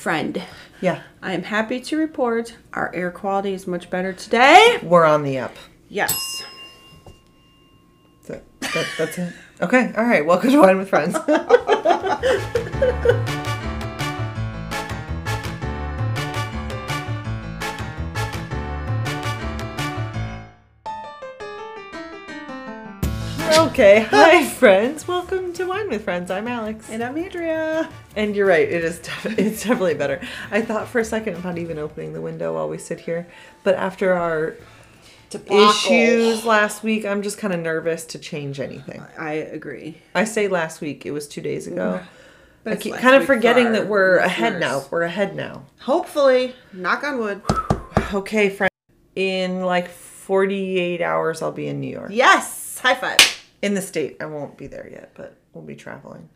friend. Yeah, I am happy to report our air quality is much better today. we're on the up. Yes. So that, that's it. Okay, all right. Welcome to Wine with Friends. okay, hi friends. Welcome to Wine with Friends. I'm Alex. And I'm Andrea. And you're right. It is. Def- it's definitely better. I thought for a second about even opening the window while we sit here, but after our issues last week, I'm just kind of nervous to change anything. I agree. I say last week. It was two days ago. But I keep kind of forgetting that we're ahead now. We're ahead now. Hopefully, knock on wood. Okay, friend. In like 48 hours, I'll be in New York. Yes. High five. In the state. I won't be there yet, but we'll be traveling.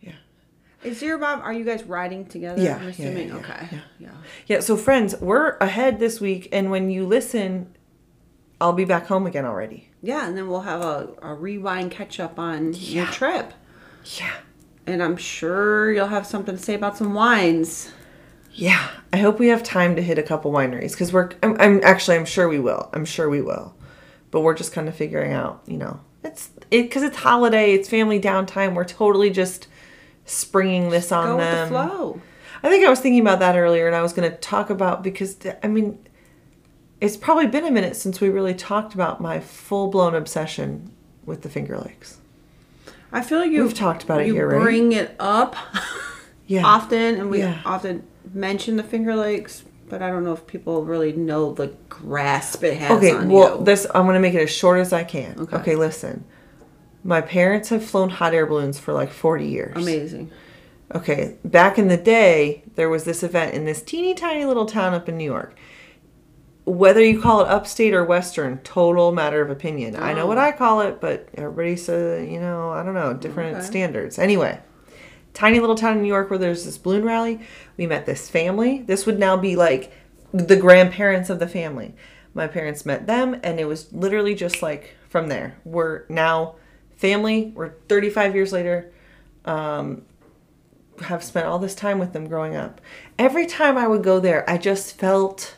Yeah. Is your mom? Are you guys riding together? Yeah, I'm yeah, assuming. yeah, okay. yeah. yeah. Yeah, so friends, we're ahead this week, and when you listen, I'll be back home again already. Yeah, and then we'll have a, a rewind catch up on your trip. Yeah. And I'm sure you'll have something to say about some wines. Yeah. I hope we have time to hit a couple wineries because we're, I'm, I'm actually, I'm sure we will. I'm sure we will. But we're just kind of figuring out, you know, it's, it, because it's holiday, it's family downtime. We're totally just springing this on Go with them. the flow. I think I was thinking about that earlier, and I was going to talk about because I mean, it's probably been a minute since we really talked about my full blown obsession with the Finger Lakes. I feel like you We've talked about it here, right? bring it up Yeah, often, and we Yeah. often mention the Finger Lakes, but I don't know if people really know the grasp it has Okay, on well, you. this I'm going to make it as short as I can. Okay. Okay. listen. My parents have flown hot air balloons for like 40 years. Amazing. Okay, back in the day, there was this event in this teeny tiny little town up in New York. Whether you call it upstate or western, total matter of opinion. I know Oh. what I call it, but everybody says, you know, I don't know, different Okay. standards. Anyway, tiny little town in New York where there's this balloon rally. We met this family. This would now be like the grandparents of the family. My parents met them, and it was literally just like from there. We're now family. We're 35 years later. Um, have spent all this time with them growing up. Every time I would go there, I just felt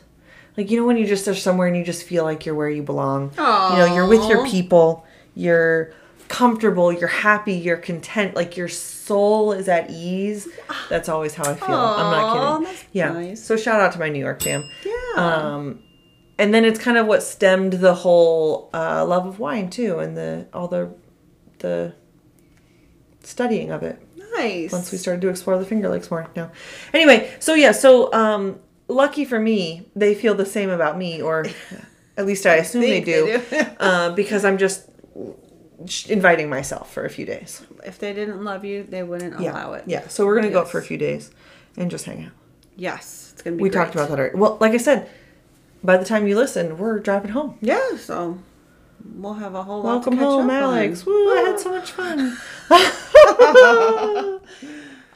like you know when you just are somewhere and you just feel like you're where you belong. You know, you're with your people. You're comfortable. You're happy. You're content. Like your soul is at ease. That's always how I feel. I'm not kidding. yeah. nice. So shout out to my New York fam. Yeah. Um, and then it's kind of what stemmed the whole uh, love of wine too, and the all the the studying of it nice. once we started to explore the Finger Lakes more. No. Anyway, so yeah, so um, lucky for me, they feel the same about me, or at least I assume they do, they do. uh, because I'm just inviting myself for a few days. if they didn't love you, they wouldn't Yeah. allow it. Yeah. So we're gonna go Yes. for a few days and just hang out. Yes, it's gonna be. We great. talked about that already. Well, like I said, by the time you listen, we're driving home. Yeah, so we'll have a whole lot to Welcome home, up on. Alex. Woo, I had so much fun.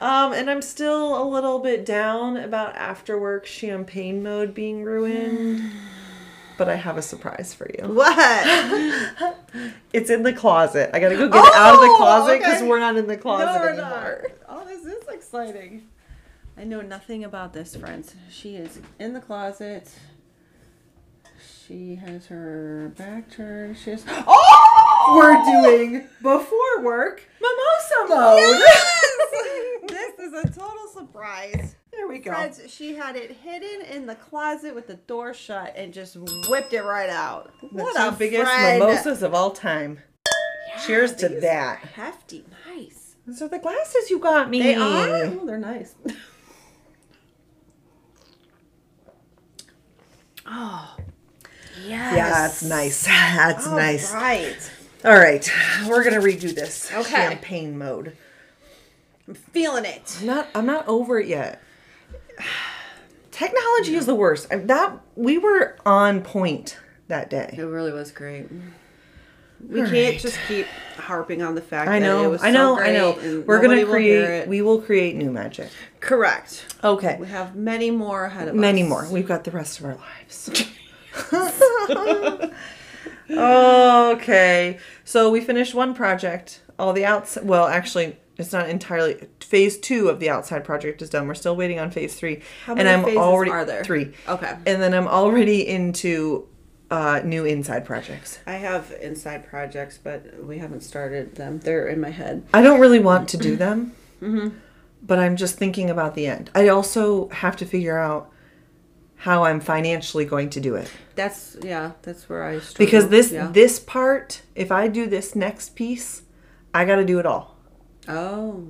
um, and I'm still a little bit down about after work champagne mode being ruined. But I have a surprise for you. What? It's in the closet. I gotta go get it out of the Oh, closet because okay. we're not in the closet no, we're anymore. not. Oh, this is exciting. I know nothing about this, friends. She is in the closet. She has her back turned. She's oh, We're doing before work mimosa mode. Yes! this is a total surprise. We go. Friends, she had it hidden in the closet with the door shut and just whipped it right out. The What two a biggest friend. mimosas of all time. Cheers to that. Hefty, nice. Those are the glasses you got me. They are. Oh, they're nice. oh, yes. Yeah, that's nice. That's All nice. Right. All right, we're gonna redo this Okay. champagne mode. I'm feeling it. I'm not. I'm not over it yet. Technology is the worst. That we were on point that day. It really was great. We All can't right. just keep harping on the fact I that it know. was I know. so I know. We're gonna create. We will create new magic. Correct. Okay. We have many more ahead of Many us. Many more. We've got the rest of our lives. okay. So we finished one project. All the outs. Well, actually, It's not entirely phase two of the outside project is done. We're still waiting on phase three, How and many I'm phases already are there? three. Okay. and then I'm already into uh, new inside projects. I have inside projects, but we haven't started them. They're in my head. I don't really want to do them, mm-hmm. but I'm just thinking about the end. I also have to figure out how I'm financially going to do it That's yeah. That's where I struggle. because this Yeah. this part, if I do this next piece, I got to do it all. Oh.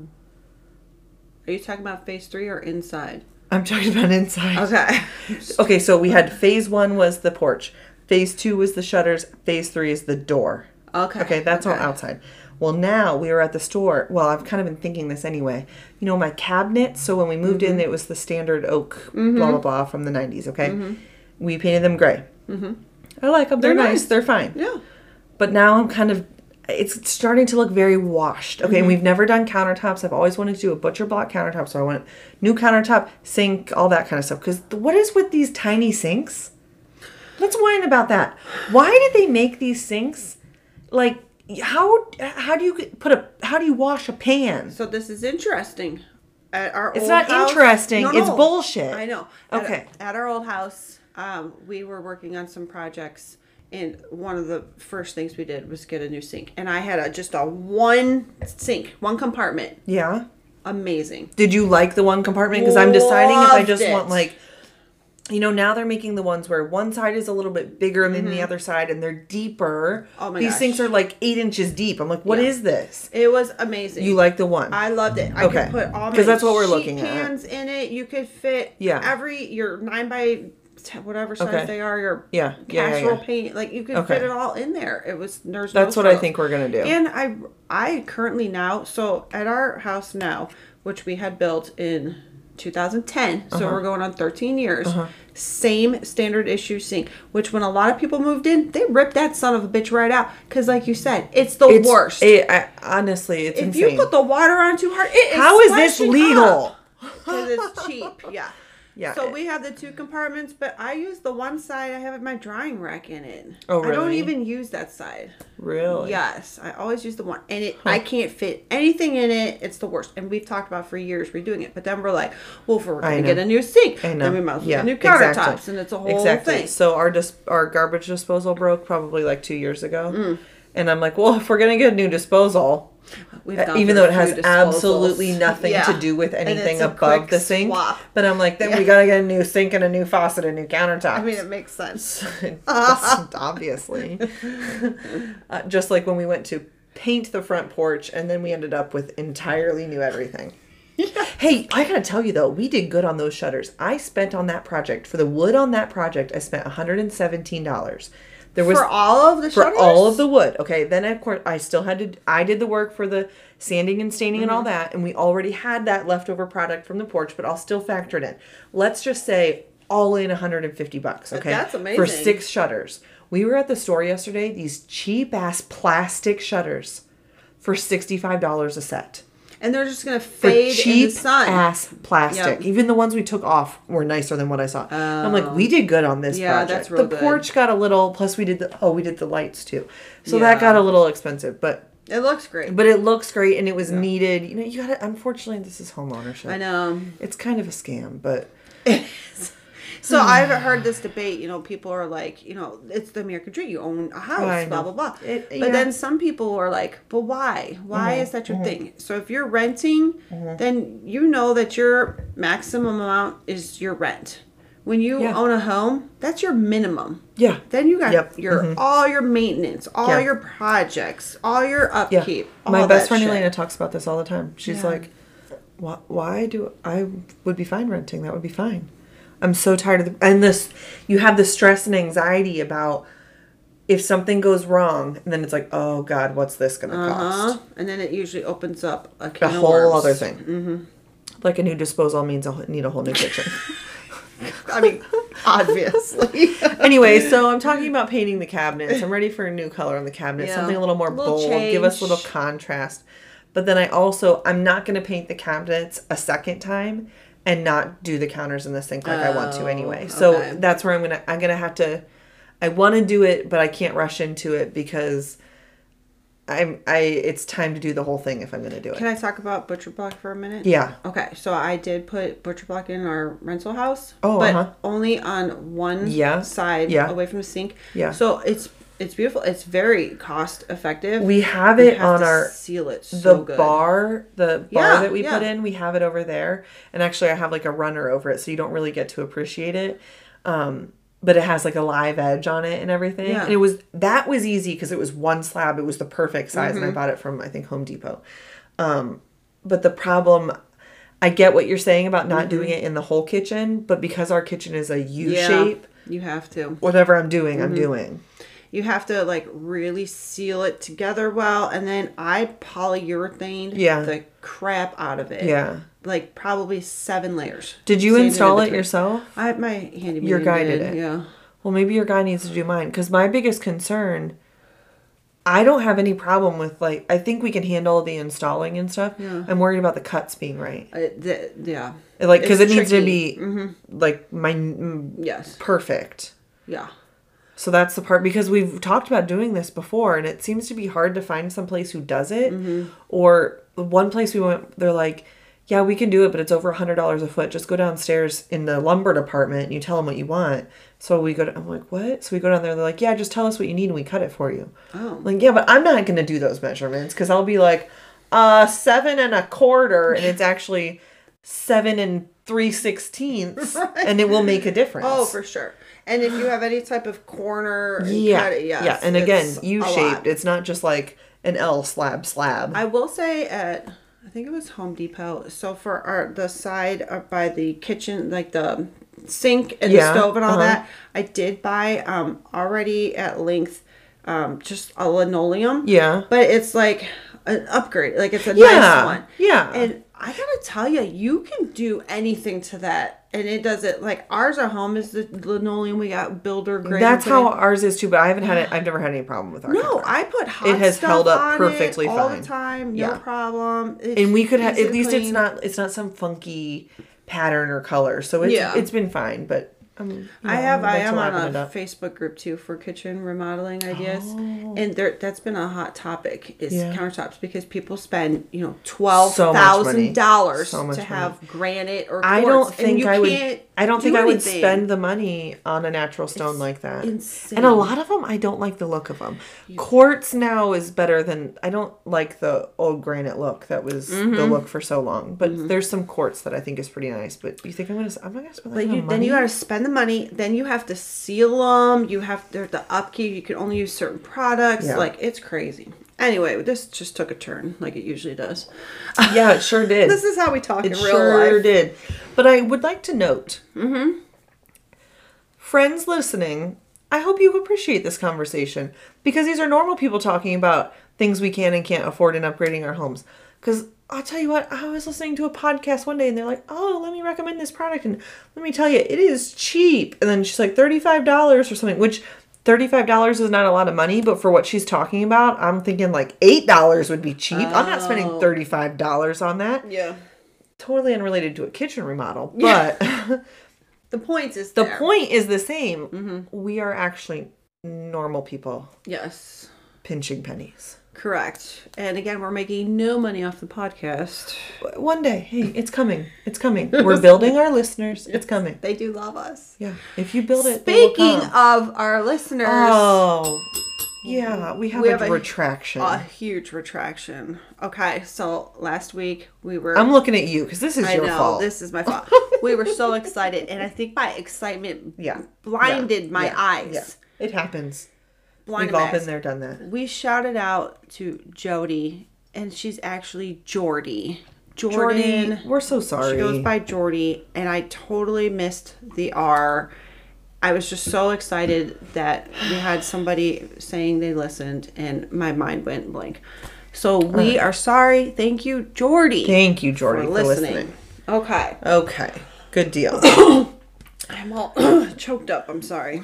Are you talking about phase three or inside? I'm talking about inside. Okay. Okay, so we had phase one was the porch, phase two was the shutters, phase three is the door. Okay. Okay, that's all outside. Well, now we were at the store. Well, I've kind of been thinking this anyway. You know, my cabinet. So when we moved Mm-hmm. in, it was the standard oak, blah blah blah from the '90s. Okay, we painted them gray. Mm-hmm. I like them. They're, They're nice. nice. They're fine. Yeah. But now I'm kind of. It's starting to look very washed. Okay, Mm-hmm. and we've never done countertops. I've always wanted to do a butcher block countertop, so I want new countertop, sink, all that kind of stuff. Because what is with these tiny sinks? Let's whine about that. Why did they make these sinks? Like how how do you put a how do you wash a pan? So this is interesting. At our It's not house- interesting, it's bullshit. I know. At- Okay. At, our old house, um, we were working on some projects, and one of the first things we did was get a new sink. And I had a just a one sink, one compartment. Yeah. Amazing. Did you like the one compartment? Because I'm deciding if I just it. want like, you know, now they're making the ones where one side is a little bit bigger than the other side, and they're deeper. Mm-hmm. Oh my These gosh. sinks are like eight inches deep. I'm like, what Yeah. is this? It was amazing. You like the one? I loved it. I Okay. could put all my 'Cause that's what we're looking at. pans in it. You could fit Yeah. every your nine by t- whatever size Okay. they are. Your Yeah. Yeah, yeah, casserole yeah. paint. Like you could Okay. fit it all in there. It was there's. no That's what I struggle. think we're gonna do. And I I currently now so at our house now, which we had built in 2010, so Uh-huh. we're going on 13 years. Same standard issue sink, which when a lot of people moved in, they ripped that son of a bitch right out because, like you said, it's the it's worst. It, I, honestly, it's if insane. you put the water on too hard, it is How is this legal? because it's cheap. Yeah. Yeah. So we have the two compartments, but I use the one side. I have my drying rack in it. Oh, really? I don't even use that side. Really? Yes, I always use the one, and it I can't fit anything in it. It's the worst. And we've talked about for years redoing it, but then we're like, well, if we're gonna get a new sink, I know. then we might as well yeah. get new countertops, exactly. and it's a whole exactly. thing. So our dis- our garbage disposal broke probably like two years ago, Mm. and I'm like, well, if we're gonna get a new disposal, uh, even though it has disposals. absolutely nothing Yeah. to do with anything above the sink, swap. but I'm like, then Yeah. we gotta get a new sink and a new faucet and new countertop. I mean, it makes sense. obviously. uh, just like when we went to paint the front porch and then we ended up with entirely new everything. Hey, I gotta tell you though, we did good on those shutters. I spent on that project for the wood on that project. I spent one hundred and seventeen dollars. There was for all of the for shutters? all of the wood. Okay, then of course I still had to. I did the work for the sanding and staining and Mm-hmm. all that, and we already had that leftover product from the porch, but I'll still factor it in. Let's just say all in 150 bucks. Okay, That's amazing for six shutters. We were at the store yesterday. These cheap ass plastic shutters for 65 dollars a set. And they're just gonna For fade in the cheap sun. ass plastic. Yep. Even the ones we took off were nicer than what I saw. I'm like, we did good on this Oh. Yeah, project. that's real the good. porch got a little. Plus, we did the oh, we did the lights too. So that got a little expensive, but It looks great. but it looks great and it was needed. You know, you got to. Unfortunately, this is home ownership. I know. It's kind of a scam, but So hmm. I've heard this debate. You know, people are like, you know, it's the American dream. You own a house, I blah blah blah. It- but yeah. then some people are like, but why? Why Mm-hmm. is that your mm-hmm. thing? So if you're renting, mm-hmm. then you know that your maximum amount is your rent. When you Yeah. own a home, that's your minimum. yeah, Then you got Yep. your mm-hmm. all your maintenance, all Yeah. your projects, all your upkeep. My best friend shit. Elena talks about this all the time. She's like, why, why do I would be fine renting? That would be fine. I'm so tired of the and this. You have the stress and anxiety about if something goes wrong, and then it's like, oh God, what's this gonna Uh cost? And then it usually opens up a, A whole worms. other thing. Mm-hmm. Like a new disposal means I'll need a whole new kitchen. I mean, obviously. anyway, so I'm talking about painting the cabinets. I'm ready for a new color on the cabinet, Yeah. something a little more A little bold, give us a little contrast. But then I also I'm not going to paint the cabinets a second time and not do the counters in the sink like I want to Oh, anyway. So okay. that's where I'm gonna I'm gonna have to. I want to do it, but I can't rush into it because I'm I it's time to do the whole thing if I'm gonna do it. Can I talk about Butcher Block for a minute? yeah. Okay, so I did put Butcher Block in our rental house. Oh, but uh-huh. only on one Yeah, side yeah. away from the sink. Yeah. So it's it's beautiful. It's very cost effective. We have it have on our seal it so the good. bar, the bar Yeah, that we yeah. put in, we have it over there. And actually I have like a runner over it so you don't really get to appreciate it. Um but it has like a live edge on it and everything. Yeah. And it was that was easy because it was one slab. It was the perfect size Mm-hmm. and I bought it from I think Home Depot. Um but the problem I get what you're saying about not doing it in the whole kitchen, but because our kitchen is a U Mm-hmm. Yeah, shape, You have to. whatever I'm doing, Mm-hmm. I'm doing. You have to like really seal it together well, and then I polyurethane Yeah. the crap out of it. Yeah. Like probably seven layers. Did you Sanded install it between. yourself? I had my handyman. Your guy did it. Yeah. Well, maybe your guy needs to do mine because my biggest concern. I don't have any problem with like I think we can handle the installing and stuff. Yeah. I'm worried about the cuts being right, Uh, the, yeah. like because it It's needs to tricky. Mm-hmm. be like my Yes. perfect. Yeah. So that's the part because we've talked about doing this before, and it seems to be hard to find some place who does it. Mm-hmm. Or one place we went, they're like, "Yeah, we can do it, but it's over a hundred dollars a foot. Just go downstairs in the lumber department, and you tell them what you want." So we go. To, I'm like, "What?" So we go down there. They're like, "Yeah, just tell us what you need, and we cut it for you." Oh. I'm like, yeah, but I'm not going to do those measurements because I'll be like, uh, seven and a quarter, and it's actually seven and three sixteenths, and it will make a difference. Oh, for sure. And if you have any type of corner, Yeah. cut yes, yeah. And again, U shaped. It's not just like an L slab slab. I will say at I think it was Home Depot. So for our the side up by the kitchen, like the sink and Yeah, the stove and all uh-huh. that, I did buy um already at length um just a linoleum. yeah. But it's like an upgrade. Like it's a Yeah. nice one. Yeah. And I gotta tell you, you can do anything to that. And it does it like ours at home is the linoleum we got builder grade. That's we put in. how ours is too, but I haven't had it. I've never had any problem with our. No. I put hot It has held up perfectly all fine. the time. No Yeah. problem. It's and we could have at least it's not it's not some funky pattern or color, so it's Yeah. it's been fine. But um, you I know, have. I am on a. Facebook group too for kitchen remodeling ideas, Oh. and there that's been a hot topic is Yeah. countertops because people spend you know twelve So thousand money. dollars So to money. have granite or I don't and think you I would. I don't do think I would spend the money on a natural stone like that. insane. And a lot of them, I don't like the look of them. Quartz now is better than I don't like the old granite look that was Mm-hmm. the look for so long. But there's some quartz that I think is pretty nice. But you think I'm gonna? I'm not gonna spend that But you, of then you money? got to spend the money. Then you have to seal them. You have there's the upkeep. You can only use certain products. Yeah. Like it's crazy. Anyway, this just took a turn, like it usually does. Yeah, it sure did. This is how we talk It in real sure life. did. But I would like to note, mm-hmm. friends listening, I hope you appreciate this conversation because these are normal people talking about things we can and can't afford in upgrading our homes. Because I'll tell you what, I was listening to a podcast one day and they're like, oh, let me recommend this product. And let me tell you, it is cheap. And then she's like, $35 or something, which. $35 is not a lot of money, but for what she's talking about, I'm thinking like $8 would be cheap. I'm not spending Oh. $35 on that Yeah. totally unrelated to a kitchen remodel, but The point is the point is the same. Mm-hmm. We are actually normal people Yes. pinching pennies. Correct. And again, we're making no money off the podcast. One day, hey, it's coming. It's coming. We're building our listeners. It's coming. They do love us. Yeah. If you build it, they will Speaking of our listeners, Oh, yeah. We have We a have a- retraction. a huge retraction. Okay, so last week we were. I'm looking at you because this is I your know fault. this is my fault. we were so excited, and I think my excitement yeah. blinded Yeah. my Yeah. eyes. Yeah. It happens. Blinded We've all been there, done that. We shouted out to Jody, and she's actually Jordy. Jordy, Jordan. we're so sorry. She goes by Jordy, and I totally missed the R. I was just so excited that we had somebody saying they listened, and my mind went blank. So we are sorry. Thank you, Jordy, Thank you, Jordy, for for listening. listening. Okay, Okay. Good deal. I'm all choked up. I'm sorry.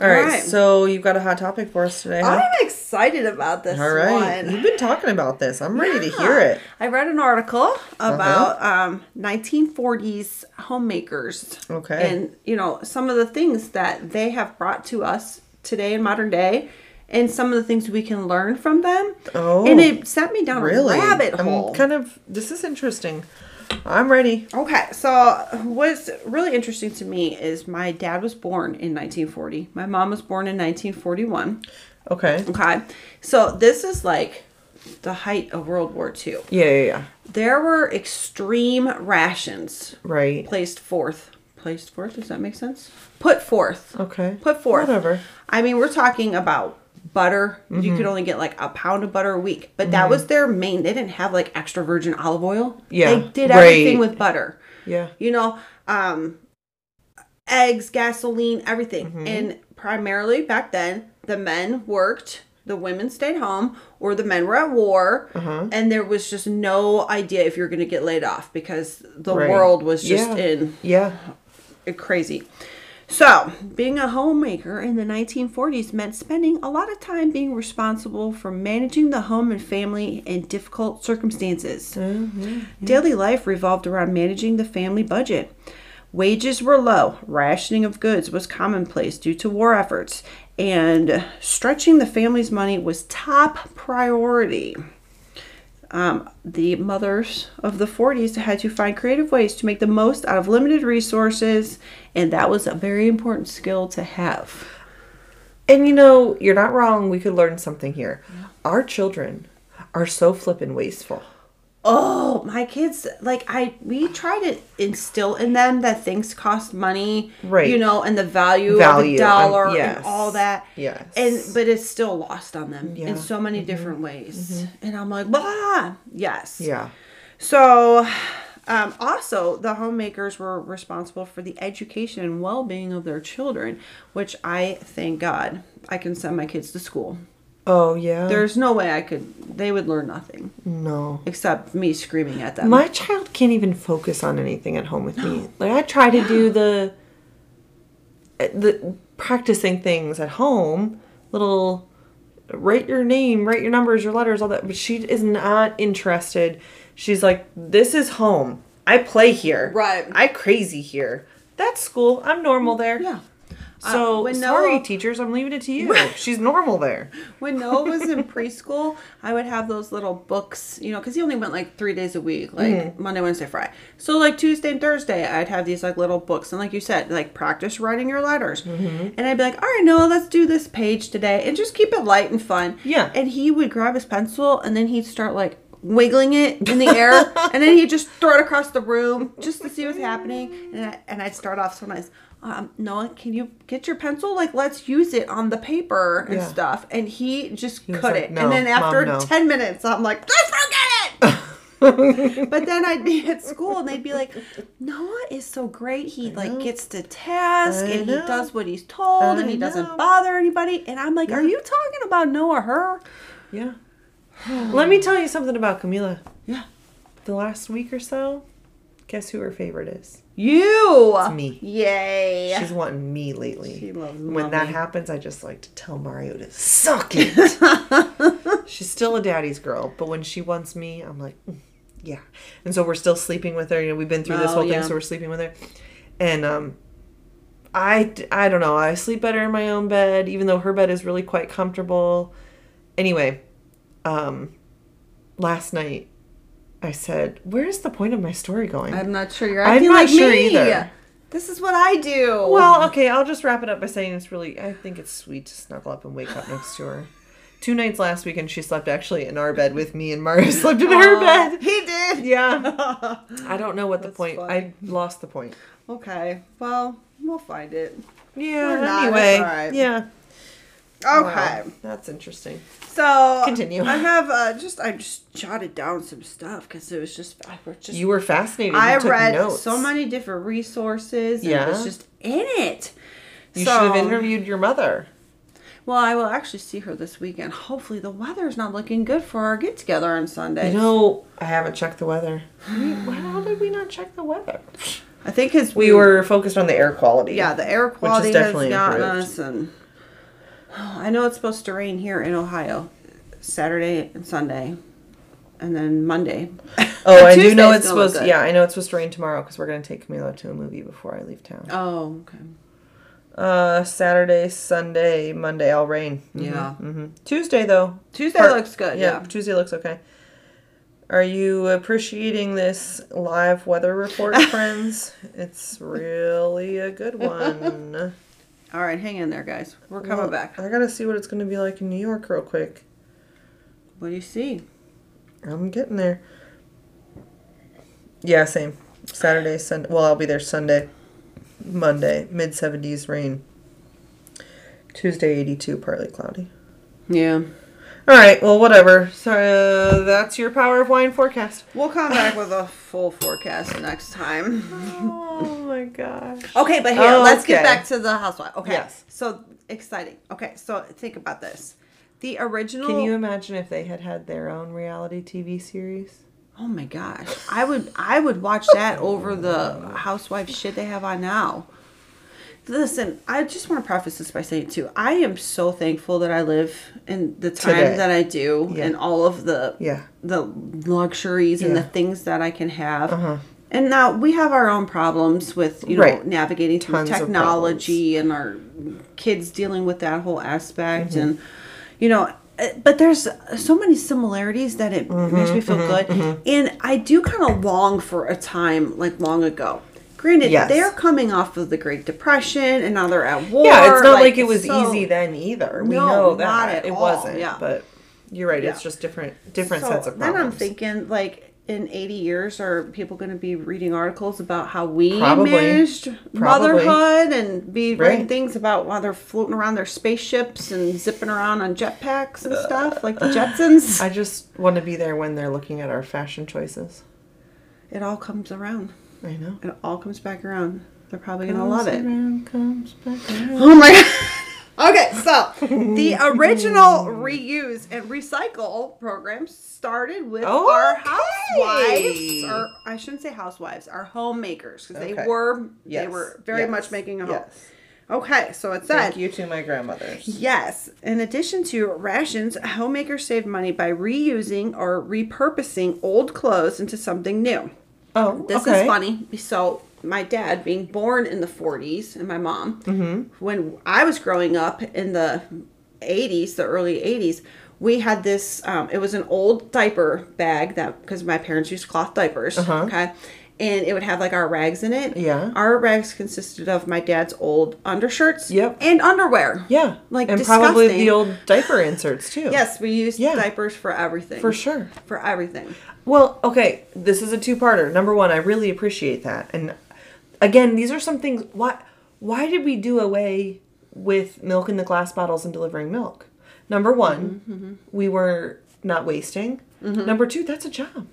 All right, right. so you've got a hot topic for us today, huh? I'm excited about this All right, one. you've been talking about this. I'm ready to hear it. I read an article Uh-huh. about um, 1940s homemakers. Okay. And, you know, some of the things that they have brought to us today in modern day and some of the things we can learn from them. Oh, and it sent me down really? a rabbit hole. I'm kind of. This is interesting. I'm ready. Okay, so what's really interesting to me is my dad was born in 1940. My mom was born in 1941. Okay. Okay, so this is like the height of World War II. Yeah, yeah, yeah. There were extreme rations Right. placed forth. Placed forth? Does that make sense? Put forth. Okay. Put forth. Whatever. I mean, we're talking about butter. You Mm-hmm. could only get like a pound of butter a week, but that was their main. They didn't have like extra virgin olive oil. Yeah, they did everything right. with butter. Yeah. You know, um, eggs, gasoline, everything, Mm-hmm. and primarily back then, the men worked. The women stayed home, or the men were at war, Uh-huh. and there was just no idea if you're going to get laid off because the Right. world was just Yeah. in Yeah. crazy. So, being a homemaker in the 1940s meant spending a lot of time being responsible for managing the home and family in difficult circumstances. Mm-hmm, Daily life revolved around managing the family budget. Wages were low, rationing of goods was commonplace due to war efforts, and stretching the family's money was top priority um, the mothers of the 40s had to find creative ways to make the most out of limited resources, and that was a very important skill to have. And you know, you're not wrong. We could learn something here. Our children are so flippin' wasteful. Oh, my kids, like I we try to instill in them that things cost money, Right. You know, and the value, of Value, a um, dollar yes. and all that. Yes. And but it's still lost on them Yeah. Mm-hmm. in so many different ways. And I'm like, bah yes. Yeah. So, um, also, the homemakers were responsible for the education and well being of their children, which I thank God I can send my kids to school. Oh yeah. There's no way I could, they would learn nothing no. except me screaming at them. My child can't even focus on anything at home with me. Like I try to do the the practicing things at home, little write your name, write your numbers, your letters, all that, but she is not interested. She's like, "This is home. I play here. Right. I crazy here. That's school. I'm normal there." yeah. So Uh, when sorry, Noah- teachers. I'm leaving it to you. She's normal there. When Noah was in preschool, I would have those little books, you know, because he only went like three days a week, like Mm-hmm. Monday, Wednesday, Friday. So like Tuesday and Thursday, I'd have these like little books, and like you said, like practice writing your letters. Mm-hmm. And I'd be like, all right, Noah, let's do this page today, and just keep it light and fun. Yeah. And he would grab his pencil, and then he'd start like wiggling it in the air, and then he'd just throw it across the room just to see what's happening. And I, and I'd start off so nice. Um, Noah, can you get your pencil? Like, let's use it on the paper and Yeah. stuff. And he just was couldn't. like, "No, and then after Mom, no." 10 minutes, I'm like, just forget it. but then I'd be at school and they'd be like, Noah is so great. He like gets to task I and he does what he's told I and he doesn't bother anybody. And I'm like, are you talking about Noah, her? Yeah. Let me tell you something about Camila. Yeah. The last week or so, guess who her favorite is? You. It's me. Yay. She's wanting me lately. She loves when that happens, I just like to tell Mario to suck it. She's still a daddy's girl, but when she wants me, I'm like, "Mm, yeah. And so we're still sleeping with her. You know, we've been through this Oh, whole yeah. thing, so we're sleeping with her. And um, I I don't know. I sleep better in my own bed, even though her bed is really quite comfortable. Anyway, um, last night I said, "Where's the point of my story going?" I'm not sure you're I'm acting not like sure me. either. This is what I do. Well, okay, I'll just wrap it up by saying it's really, I think it's sweet to snuggle up and wake up next to her. Two nights last week, and she slept actually in our bed with me, and Mario slept in her bed. he did. Yeah. I don't know what the That's point, funny. I lost the point. Okay. Well, we'll find it. Yeah, not, anyway. it's all right. Yeah. Okay. Wow, that's interesting. So Continue. I have uh, just I just jotted down some stuff because it was just I was just You were fascinated. You I read notes. so many different resources. And it was Yeah? just in it. You So- should have interviewed your mother. Well, I will actually see her this weekend. Hopefully, the weather's not looking good for our get together on Sunday. You know, I haven't checked the weather. We- How did we not check the weather? I think because We were focused on the air quality. Yeah, the air quality has definitely gotten improved. us, and I know it's supposed to rain here in Ohio, Saturday and Sunday, and then Monday. Oh, I do know it's supposed. Yeah, I know it's supposed to rain tomorrow because we're gonna take Camila to a movie before I leave town. Oh, okay. Uh, Saturday, Sunday, Monday, all rain. Yeah. hmm Tuesday though. Tuesday Part- looks good. Yeah, Yeah. Tuesday looks okay. Are you appreciating this live weather report, friends? It's really a good one. All right, hang in there, guys. We're coming Well, back. I gotta see what it's gonna be like in New York real quick. What do you see? I'm getting there. Yeah, same. Saturday, Sunday. Well, I'll be there Sunday, Monday, mid 70s rain. Tuesday, 82, partly cloudy. Yeah. All right, well, whatever. So uh, that's your power of wine forecast. We'll come back with a full forecast next time. Oh my gosh. Okay, but here, Oh, let's get back to the housewife. Okay. Yes. So exciting. Okay, so think about this. The original. Can you imagine if they had had their own reality TV series? Oh my gosh, I would I would watch that over the housewife shit they have on now. Listen, I just want to preface this by saying too, I am so thankful that I live in the time Today. that I do Yeah. and all of the Yeah. the luxuries and the things that I can have. Uh-huh. And now we have our own problems with you know Right. navigating through Tons technology and our kids dealing with that whole aspect Mm-hmm. and you know uh, but there's so many similarities that it Mm-hmm, makes me feel good and I do kind of long for a time like long ago. Granted, Yes. they're coming off of the Great Depression and now they're at war. Yeah, it's not like, it was so- easy then either. We No, know that it all, wasn't. yeah. But you're right. It's just different, different So sets of problems. then. I'm thinking, like, in 80 years, are people going to be reading articles about how we Probably. managed Probably. motherhood and be writing Right. things about while they're floating around their spaceships and zipping around on jetpacks and stuff, like the Jetsons? I just want to be there when they're looking at our fashion choices. It all comes around. I know. It all comes back around. They're probably going to love it. Around, comes back around. Oh my god. Okay, so the original reuse and recycle program started with our Okay. housewives, or I shouldn't say housewives, our homemakers, because they Okay. were they Yes, were very yes, much making a home. yes. Okay, so it said Thank you to my grandmothers. Yes. In addition to rations, homemakers saved money by reusing or repurposing old clothes into something new. Oh, This okay. is funny. So my dad, being born in the 40s, and my mom, Mm-hmm. when I was growing up in the 80s, the early 80s, we had this. Um, it was an old diaper bag that because my parents used cloth diapers. Uh-huh. Okay. And it would have like our rags in it. Yeah. Our rags consisted of my dad's old undershirts. Yep. And underwear. Yeah. Like and probably the old diaper inserts too. Yes, we used Yeah. diapers for everything. For sure. For everything. Well, okay, this is a two-parter. Number one, I really appreciate that, and again, these are some things. Why? Why did we do away with milk in the glass bottles and delivering milk? Number one, Mm-hmm, we were not wasting. Number two, that's a job.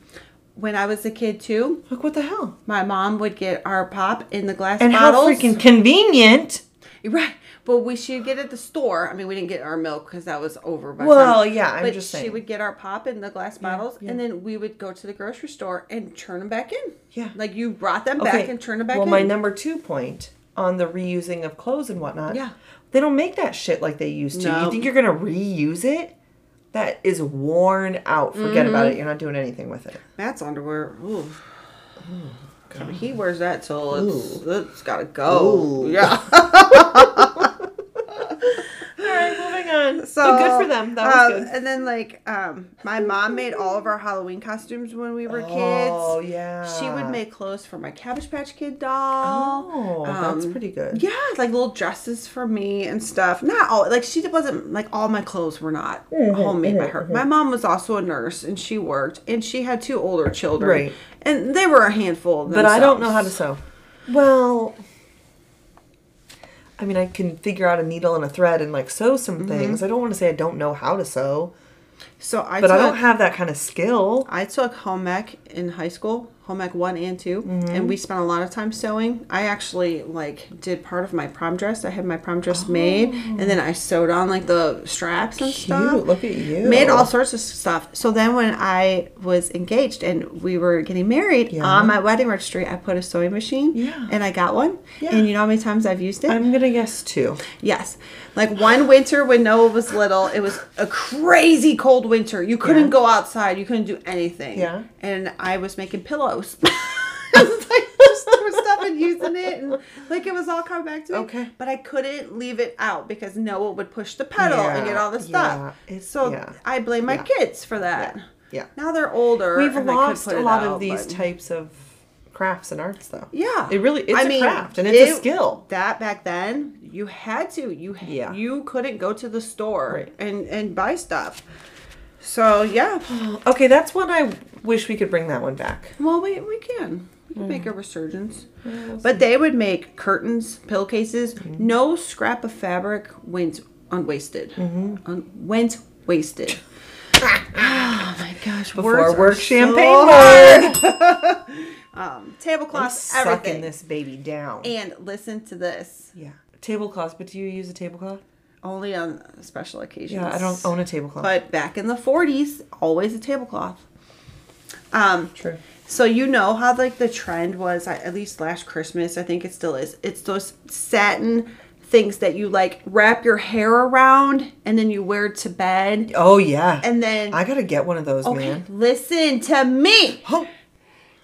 When I was a kid too, Like what the hell? my mom would get our pop in the glass And bottles. And how freaking convenient. Right. But we should get at the store. I mean, we didn't get our milk because that was over by Well, time- yeah, I'm but just saying. she would get our pop in the glass bottles, and then we would go to the grocery store and turn them back in. Yeah. Like you brought them back and turn them back well, in. my number two point on the reusing of clothes and whatnot. Yeah. They don't make that shit like they used to. No. You think you're gonna reuse it? That is worn out. Forget about Mm-hmm. it. You're not doing anything with it. Matt's underwear. Ooh. I mean, he wears that till it's, it's gotta go. Ooh. Yeah. All right, moving on. So but good for them. That was uh, good. And then like um my mom made all of our Halloween costumes when we were Oh kids. Oh yeah. She would make clothes for my Cabbage Patch Kid doll. Oh, that's Um, pretty good. Yeah, like little dresses for me and stuff. Not all like she wasn't like all my clothes were not Mm-hmm, homemade by her. My mom was also a nurse and she worked and she had two older children. Right. And they were a handful. But I don't know how to sew. Well, I mean, I can figure out a needle and a thread and like sew some Mm-hmm. things. I don't want to say I don't know how to sew, So I but took, I don't have that kind of skill. I took home ec in high school, home ec one and 2 Mm-hmm. and we spent a lot of time sewing. I actually like did part of my prom dress. I had my prom dress made, and then I sewed on like the straps and stuff. Look at you. Made all sorts of stuff. So then when I was engaged and we were getting married, Yeah. on my wedding registry, I put a sewing machine. Yeah. And I got one. Yeah. And you know how many times I've used it? I'm gonna guess two. Yes. Like one winter when Noah was little, it was a crazy cold winter. You couldn't Yeah. go outside. You couldn't do anything. Yeah. And I was making pillows. Was like just doing stuff and using it, and like it was all coming back to me. Okay. But I couldn't leave it out because Noah would push the pedal and get all the stuff. yeah, so yeah. I blame my Yeah. kids for that. Yeah. Now they're older. We've and I could lost a lot out, of these but- types of crafts and arts, though. Yeah, It really- it's I a mean, craft, and it's a skill. That back then, you had to. You Yeah. you couldn't go to the store Right. and and buy stuff. So yeah, Okay, that's one I wish we could bring that one back. well we we can we can Mm. make a resurgence. But they would make curtains, pillowcases. Mm-hmm. No scrap of fabric went unwasted. Mm-hmm. Un- went wasted. oh my gosh! Before work so champagne hard. um, tablecloths, Sucking everything. this baby down. And listen to this. yeah. Tablecloths, but do you use a tablecloth? Only on special occasions. Yeah, I don't own a tablecloth. But back in the 40s, always a tablecloth. Um, True. so you know how like the trend was at least last Christmas, I think it still is. It's those satin things that you like wrap your hair around and then you wear to bed. Oh yeah. And then I gotta get one of those, okay, man. listen to me. Oh,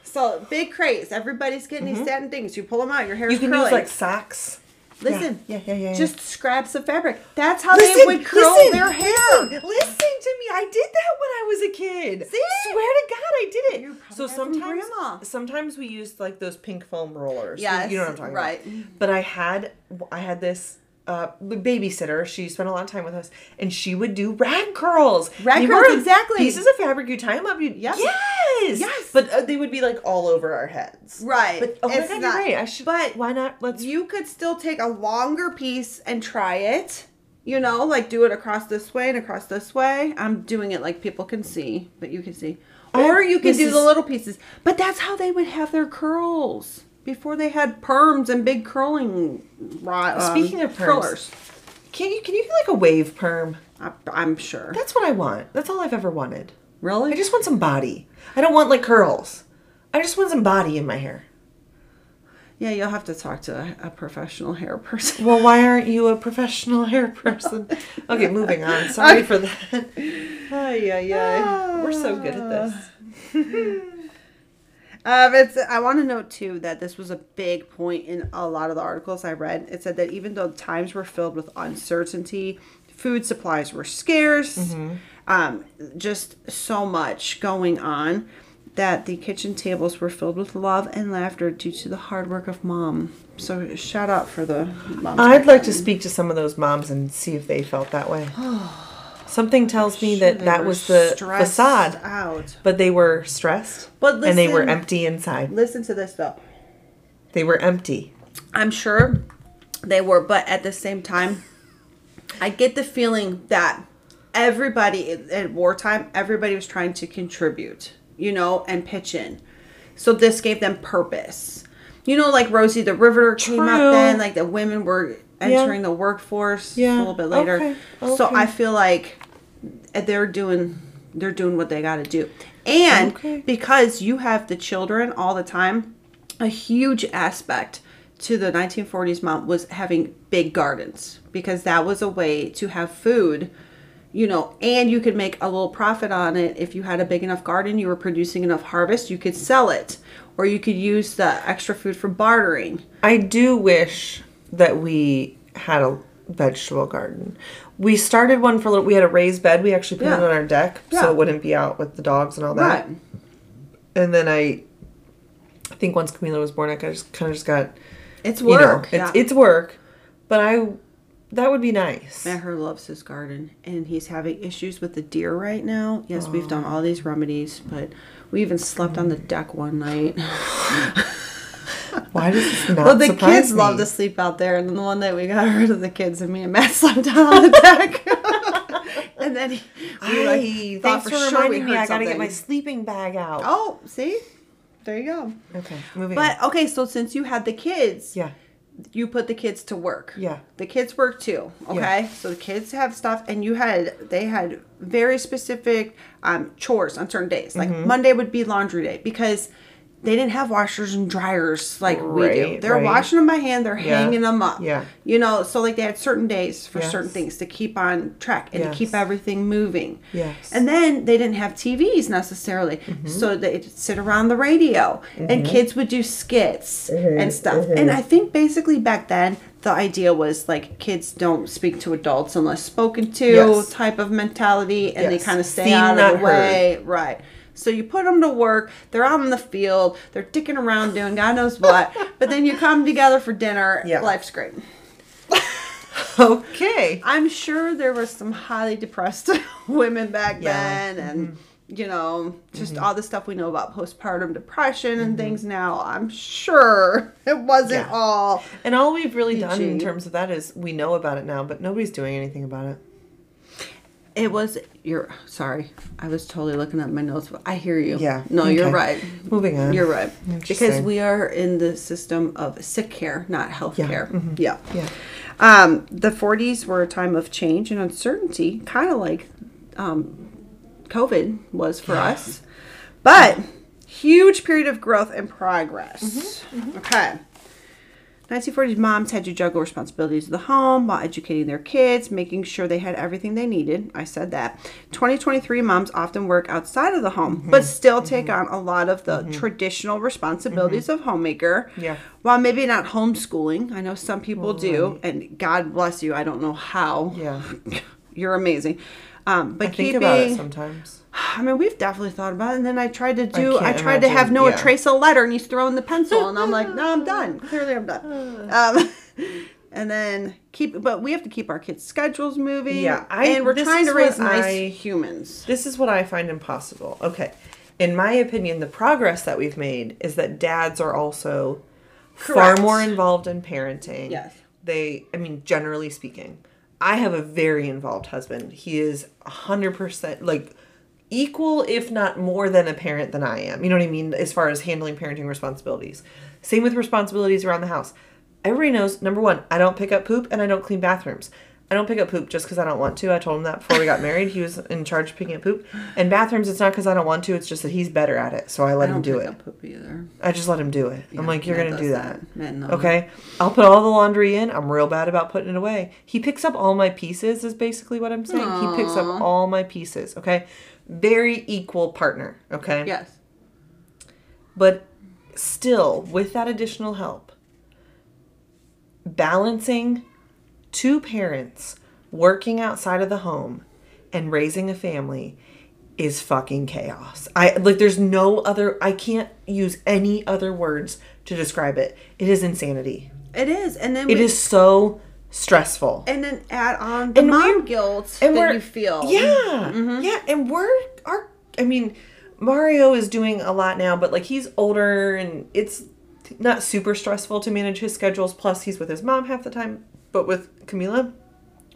So big craze. Everybody's getting these satin things. You pull them out, your hair's Mm-hmm. you can curling. use like socks. Listen, Yeah, yeah, yeah, yeah. just scraps of fabric. That's how Listen, they would curl listen, their hair. Listen, listen to me. I did that when I was a kid. See? Swear to God, I did it. You probably so got it from sometimes, Grandma. sometimes we used like those pink foam rollers. Yeah, you know what I'm talking right. about. Right. But I had, I had this. Uh, babysitter. She spent a lot of time with us, and she would do rag curls. Rag They curls, exactly. Pieces of fabric. You tie them up. You Yep. yes, Yes. But uh, they would be like all over our heads. Right. But oh my God, not- you're right. I should. but why not? Let's. You could still take a longer piece and try it. You know, like do it across this way and across this way. I'm doing it like people can see, but you can see. Or you can do is- the little pieces. But that's how they would have their curls before they had perms and big curling rod. um, Speaking of perms. curlers. Can you can you get like a wave perm? I, I'm sure. That's what I want. That's all I've ever wanted. really? I just want some body. I don't want like curls. I just want some body in my hair. yeah, you'll have to talk to a, a professional hair person. Well, why aren't you a professional hair person? Okay, moving on. Sorry for that. Ay, ay, ay. We're so good at this. Um, it's. I want to note too that this was a big point in a lot of the articles I read. It said that even though times were filled with uncertainty, food supplies were scarce, um, just so much going on, that the kitchen tables were filled with love and laughter due to the hard work of mom. So shout out for the moms. I'd like to speak to some of those moms and see if they felt that way. Something tells me that that was the facade, out. but they were stressed. But and they were empty inside. Listen to this though. They were empty. I'm sure they were, but at the same time, I get the feeling that everybody at wartime, everybody was trying to contribute, you know, and pitch in. So this gave them purpose. You know, like Rosie the Riveter came out then, like the women were entering the workforce a little bit later. Okay. So I feel like they're doing they're doing what they got to do. And Okay. because you have the children all the time, a huge aspect to the 1940s mom was having big gardens because that was a way to have food you know and you could make a little profit on it if you had a big enough garden you were producing enough harvest you could sell it or you could use the extra food for bartering I do wish that we had a vegetable garden. We started one for a little. We had a raised bed. We actually put Yeah. it on our deck Yeah. so it wouldn't be out with the dogs and all that. right And then I, I think once Camila was born, I just kind of just got it's you know, work it's yeah. it's work, but I that would be nice. Maher loves his garden and he's having issues with the deer right now. Yes, we've done all these remedies, but we even slept on the deck one night. Why does this not well, the kids me? love to sleep out there, and then the one night we got rid of the kids, and me and Matt slept down on the deck. and then he, we like, Hey, thanks for, sure reminding me. I gotta get my sleeping bag out. Oh, see, there you go. Okay, moving on. But okay, so since you had the kids, Yeah, you put the kids to work. Yeah. The kids work too. Okay. So the kids have stuff and you had they had very specific um chores on certain days. Like Mm-hmm. Monday would be laundry day because they didn't have washers and dryers like we do. They're right. washing them by hand. They're Yeah. hanging them up. Yeah. You know, so like they had certain days for Yes. certain things to keep on track and Yes. to keep everything moving. Yes. And then they didn't have TVs necessarily, Mm-hmm. so they'd sit around the radio, and mm-hmm. kids would do skits mm-hmm, and stuff. Mm-hmm. And I think basically back then the idea was like kids don't speak to adults unless spoken to Yes. type of mentality, and they kind of stay Seen, out of the way. Right. So you put them to work. They're out in the field. They're dicking around doing God knows what. but then you come together for dinner. Yeah. Life's great. Okay. I'm sure there were some highly depressed women back Yeah. then, and mm-hmm. you know, just mm-hmm. all the stuff we know about postpartum depression and mm-hmm. things now. I'm sure it wasn't Yeah. all. And all we've really done in terms of that is we know about it now, but nobody's doing anything about it. It was. You're sorry. I was totally looking at my notes. But I hear you. Yeah, No, you're right. Moving on. You're right. Because we are in the system of sick care, not health Yeah, care. mhm. Yeah. Yeah. Um, the 40s were a time of change and uncertainty, kind of like um, COVID was for us, but huge period of growth and progress. Okay. 1940s moms had to juggle responsibilities of the home while educating their kids, making sure they had everything they needed. I said that. 2023 moms often work outside of the home, but mm-hmm. still take mm-hmm. on a lot of the mm-hmm. traditional responsibilities of homemaker. Yeah. While maybe not homeschooling, I know some people do, and God bless you. I don't know how. Yeah. You're amazing. Um, but I think keeping, about it sometimes. I mean, we've definitely thought about it. And then I tried to do, I, can't tried to have imagine, Noah yeah. trace a letter and he's throwing the pencil. And I'm like, no, I'm done. Clearly, I'm done. Um, and then keep, but we have to keep our kids' schedules moving. Yeah, I- and we're trying to raise nice I- humans. This is what I find impossible. Okay. In my opinion, the progress that we've made is that dads are also Correct. far more involved in parenting. Yes. They, I mean, generally speaking, I have a very involved husband. He is 100% like equal, if not more than a parent than I am. You know what I mean? As far as handling parenting responsibilities. Same with responsibilities around the house. Everybody knows, number one, I don't pick up poop and I don't clean bathrooms. I don't pick up poop just because I don't want to. I told him that before we got married. He was in charge of picking up poop. And bathrooms, it's not because I don't want to. It's just that he's better at it. So I let I him don't do pick it. up poop either. I just let him do it. I'm like, you're going to do that. Matt, no. Okay. I'll put all the laundry in. I'm real bad about putting it away. He picks up all my pieces, is basically what I'm saying. He picks up all my pieces. Okay. Very equal partner. Okay. Yes. But still, with that additional help, balancing two parents working outside of the home and raising a family is fucking chaos. I like there's no other I can't use any other words to describe it. It is insanity. It is. And then It we, is so stressful. and then add on the And mom guilt and that you feel. Yeah. Mm-hmm. Yeah, and we're our I mean, Mario is doing a lot now, but like he's older and it's not super stressful to manage his schedules. Plus he's with his mom half the time. But with Camila,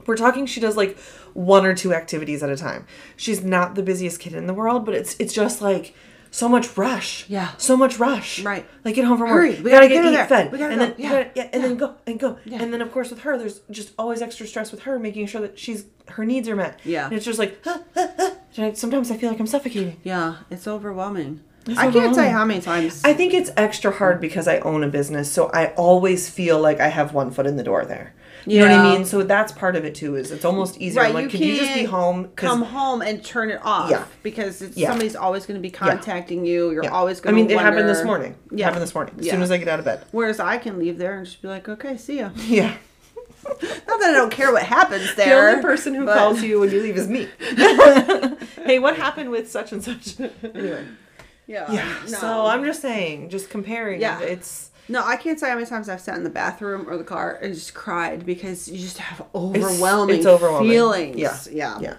we're talking she does like one or two activities at a time. She's not the busiest kid in the world, but it's it's just like so much rush. Yeah. So much rush. Right. Like get home from Hurry, work. we We gotta, gotta get get eat there. fed. We gotta and go. then Yeah. gotta- yeah, and Yeah. then go and go. Yeah. And then of course with her there's just always extra stress with her making sure that she's her needs are met. Yeah. And it's just like. I- sometimes I feel like I'm suffocating. Yeah. It's overwhelming. It's I can't say how many times. I think it's extra hard because I own a business, so I always feel like I have one foot in the door there. You know what I mean? So that's part of it too. Is it's almost easier. I'm like, could you just be home? Come home and turn it off. Yeah. Because it's, Yeah. somebody's always going to be contacting you. You're Yeah. always going to. I mean, it happened this morning. It Yeah. happened this morning. As Yeah. soon as I get out of bed. Whereas I can leave there and just be like, okay, see ya. Yeah. Not that I don't care what happens there. The only person who but- calls you when you leave is me. hey, what happened with such and such? anyway. Yeah. Yeah. Um, no. So I'm just saying, just comparing. Yeah. It's No, I can't say how many times I've sat in the bathroom or the car and just cried because you just have overwhelming, it's overwhelming. feelings. Yeah. Yeah. yeah.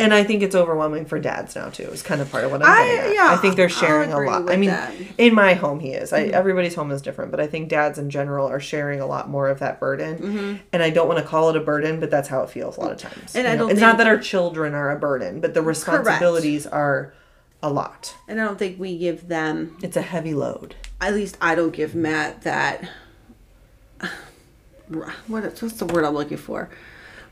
And I think it's overwhelming for dads now too. Is kind of part of what I'm I- getting at. yeah, I think they're sharing a lot. I mean, that. Mm-hmm. in my home, he is. I, everybody's home is different, but I think dads in general are sharing a lot more of that burden. And I don't want to call it a burden, but that's how it feels a lot of times. Mm-hmm. And I know? don't it's not that our children are a burden, but the responsibilities are a lot. And I don't think we give them, It's a heavy load. At least I don't give Matt that. What, what's the word I'm looking for?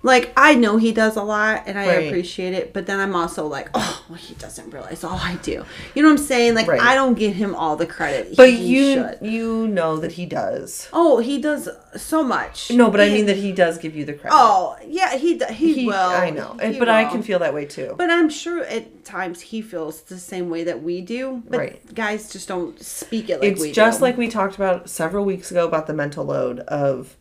Like I know he does a lot and I Right. appreciate it, but then I'm also like, oh, well, he doesn't realize all I do. You know what I'm saying? Like Right. I don't give him all the credit. But he you should. you know that he does. Oh, he does so much. No, but I mean that he does give you the credit. Oh, yeah, he he, He- will. I know, He but I can feel that way too. But I'm sure at times he feels the same way that we do. But Right. guys just don't speak it like it's we just do. like we talked about several weeks ago about the mental load of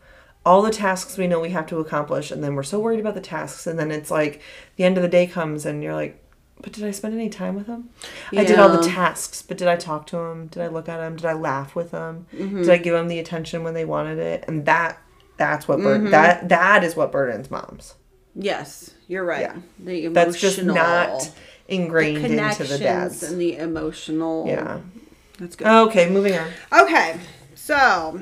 all the tasks we know we have to accomplish and then we're so worried about the tasks and then it's like the end of the day comes and you're like but did i spend any time with him i did all the tasks but did i talk to him did i look at him did i laugh with him Mm-hmm. did i give him the attention when they wanted it and that that's what bur- Mm-hmm. that that is what burdens moms yes, you're right. Yeah. The emotional, that's just not the ingrained into the dads and the emotional. yeah that's good. okay moving on Okay, so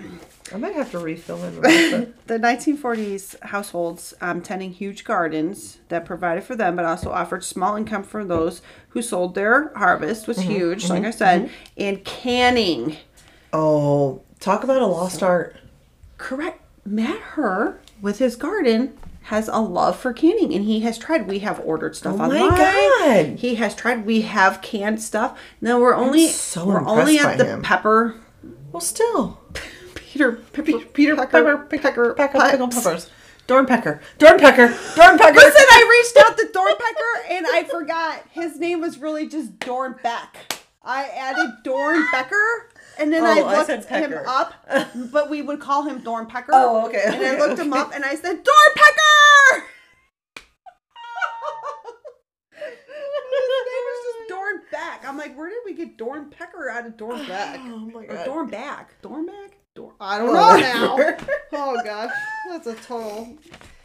i might have to refill in a little bit. the 1940s households um, tending huge gardens that provided for them, but also offered small income for those who sold their harvest was Mm-hmm, huge, like I said, and canning. oh talk about a lost art Correct. Matt Her with his garden has a love for canning, and he has tried. We have ordered stuff Oh my. God. He has tried. We have canned stuff. Now we're only so we're only at the him. pepper. well still Peter Peter Peter Pecker Pecker Pecker, Pe- pickled peppers. Dornpecker. Dornpecker. Dornpecker. Listen, I reached out to Dornpecker and I forgot his name was really just Dorn Beck. I added Dorn Becker and then Oh, I I looked said him Pecker. up, but we would call him Dorn Pecker. Oh, okay, And I okay, looked him okay. up and I said Dorn Pecker. His name was just Dorn Beck. I'm like, where did we get Dorn Pecker out of Dorn oh Beck? Oh my Or god. Dorn Back. Dorn Back? Dorn I don't Oh, know now. Oh gosh. That's a total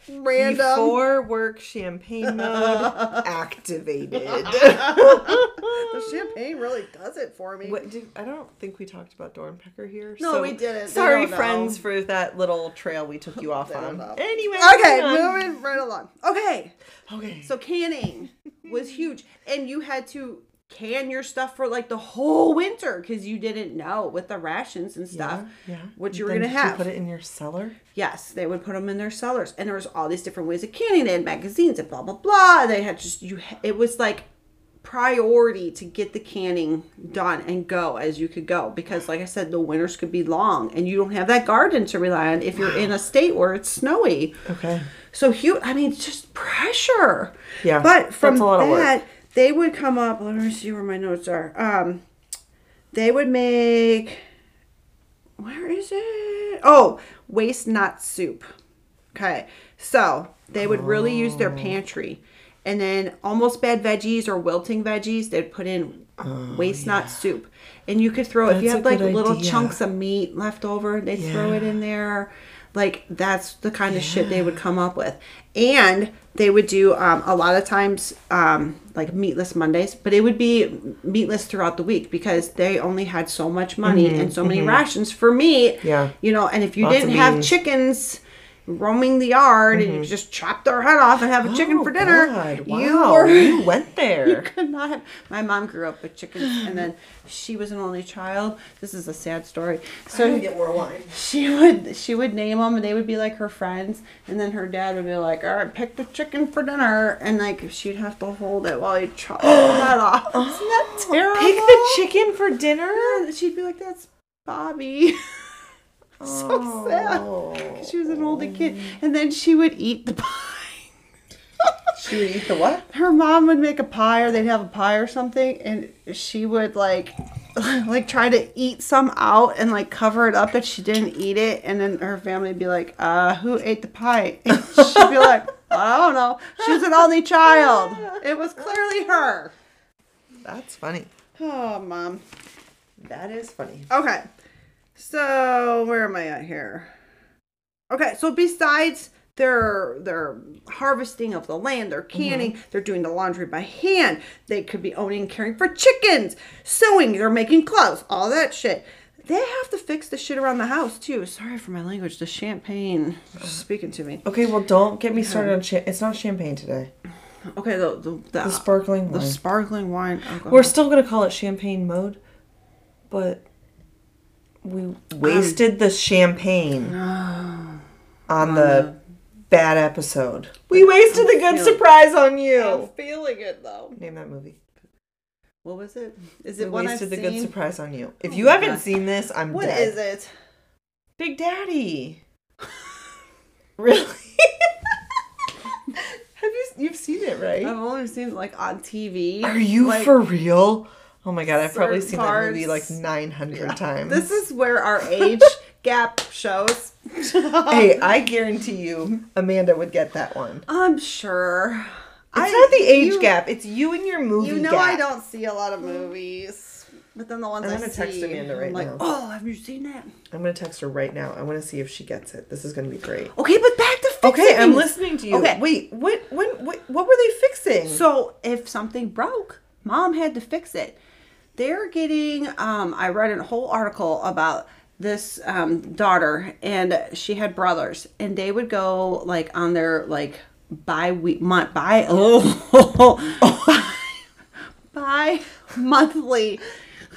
random. Before work champagne mode activated. the champagne really does it for me. what, did, I don't think we talked about Dornpecker here. No, we didn't. Sorry, don't know. friends, for that little trail we took you off on. know. Anyway. Okay, on. moving right along. Okay, Okay. so canning was huge, and you had to can your stuff for like the whole winter because you didn't know with the rations and stuff yeah. what you were Then gonna have. You put it in your cellar. Yes, they would put them in their cellars, and there was all these different ways of canning. They had magazines and blah blah blah. They had just you. It was like priority to get the canning done and go as you could go because, like I said, the winters could be long, and you don't have that garden to rely on if you're in a state where it's snowy. Okay. So huge. I mean, just pressure. Yeah, But from that's a lot of work. that, they would come up. Let me see where my notes are. Um, they would make. Where is it? Oh, waste not soup. Okay, so they would really use Oh. their pantry, and then almost bad veggies or wilting veggies, they'd put in waste not soup, and you could throw if you Oh, That's had like little idea. chunks of meat left over, they'd throw it in there. Like that's the kind of shit they would come up with, and they would do um, a lot of times um, like meatless Mondays, but it would be meatless throughout the week because they only had so much money and so many rations for meat. Mm-hmm, Yeah. you know, and if you Lots didn't have chickens roaming the yard and you mm-hmm. just chop their head off and have a chicken Oh, for dinner, God. you were you went there. You could not. My mom grew up with chickens, and then she was an only child. This is a sad story. So get more wine. she would she would name them, and they would be like her friends. And then her dad would be like, "All right, pick the chicken for dinner," and like she'd have to hold it while he chopped the head off. Isn't that terrible? Pick the chicken for dinner. Yeah, she'd be like, "That's Bobby." so sad. Oh. She was an older kid, and then she would eat the pie. She would eat the what? her mom would make a pie or they'd have a pie or something and she would like like try to eat some out and like cover it up that she didn't eat it and then her family would be like uh who ate the pie and she'd be like i don't know she was an only child it was clearly her That's funny. oh mom That is funny. okay so where am i at here? Okay so besides their their harvesting of the land they're mm-hmm. canning they're doing the laundry by hand. They could be owning and caring for chickens sewing they're making clothes all that shit. They have to fix the shit around the house too. Sorry for my language the champagne is speaking to me. Okay, well, don't get me started on cha- It's not champagne today. okay the the, the, The sparkling the wine. sparkling wine alcohol. We're still gonna call it champagne mode, but we wasted the champagne on the bad episode. We wasted the good surprise on you. I'm feeling it though. Name that movie. What was it? Is We it one I've wasted the seen? good surprise on you. If Oh you haven't God. seen this, I'm What dead. is it? Big Daddy. really? Have you? You've seen it, right? I've only seen it like on TV. Are you like, for real? Oh my god, I've probably seen that movie like parts. 900 times. This is where our age gap shows. hey, I guarantee you, Amanda would get that one. I'm sure. It's I- not the age you- gap. It's you and your movie You know gap. I don't see a lot of movies, but then the ones I'm I gonna see, text Amanda right I'm like, now. oh, have you seen that? I'm gonna text her right now. I want to see if she gets it. This is gonna be great. Okay, but back to fixing Okay, I'm listening to you. Okay. Wait, what? When? What, what were they fixing? So if something broke, mom had to fix it. They're getting. Um, I read a whole article about this um, daughter, and she had brothers, and they would go like on their like bi week month by oh bi monthly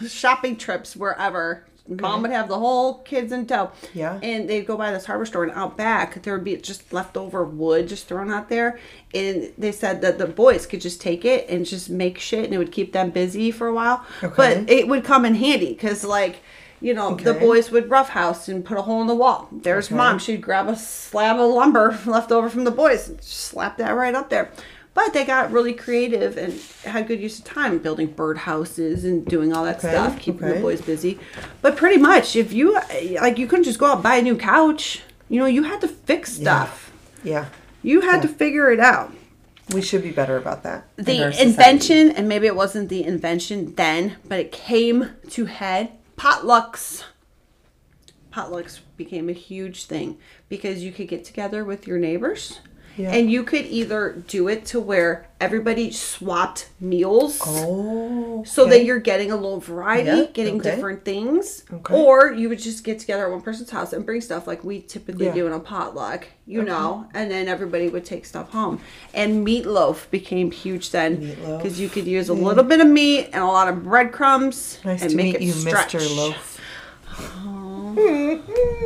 shopping trips wherever. Mom would have the whole kids in tow. Yeah. And they'd go by this hardware store and out back there would be just leftover wood just thrown out there. And they said that the boys could just take it and just make shit and it would keep them busy for a while. Okay. But it would come in handy because like you know, the boys would roughhouse and put a hole in the wall. There's Okay. mom. She'd grab a slab of lumber left over from the boys and slap that right up there. But they got really creative and had good use of time building birdhouses and doing all that Okay, stuff, keeping okay. the boys busy. But pretty much, if you like, you couldn't just go out and buy a new couch. You know, you had to fix stuff. yeah, You had to figure it out. we should be better about that. The society. invention, and maybe it wasn't the invention then, but it came to head. Potlucks. Potlucks became a huge thing because you could get together with your neighbors. Yeah. And you could either do it to where everybody swapped meals. Oh, So that you're getting a little variety, Yeah, getting okay. different things. Okay. Or you would just get together at one person's house and bring stuff like we typically Yeah. do in a potluck, you know, and then everybody would take stuff home. And meatloaf became huge then because you could use a little bit of meat and a lot of breadcrumbs Nice and to make meet it you, stretch. Mr. Loaf.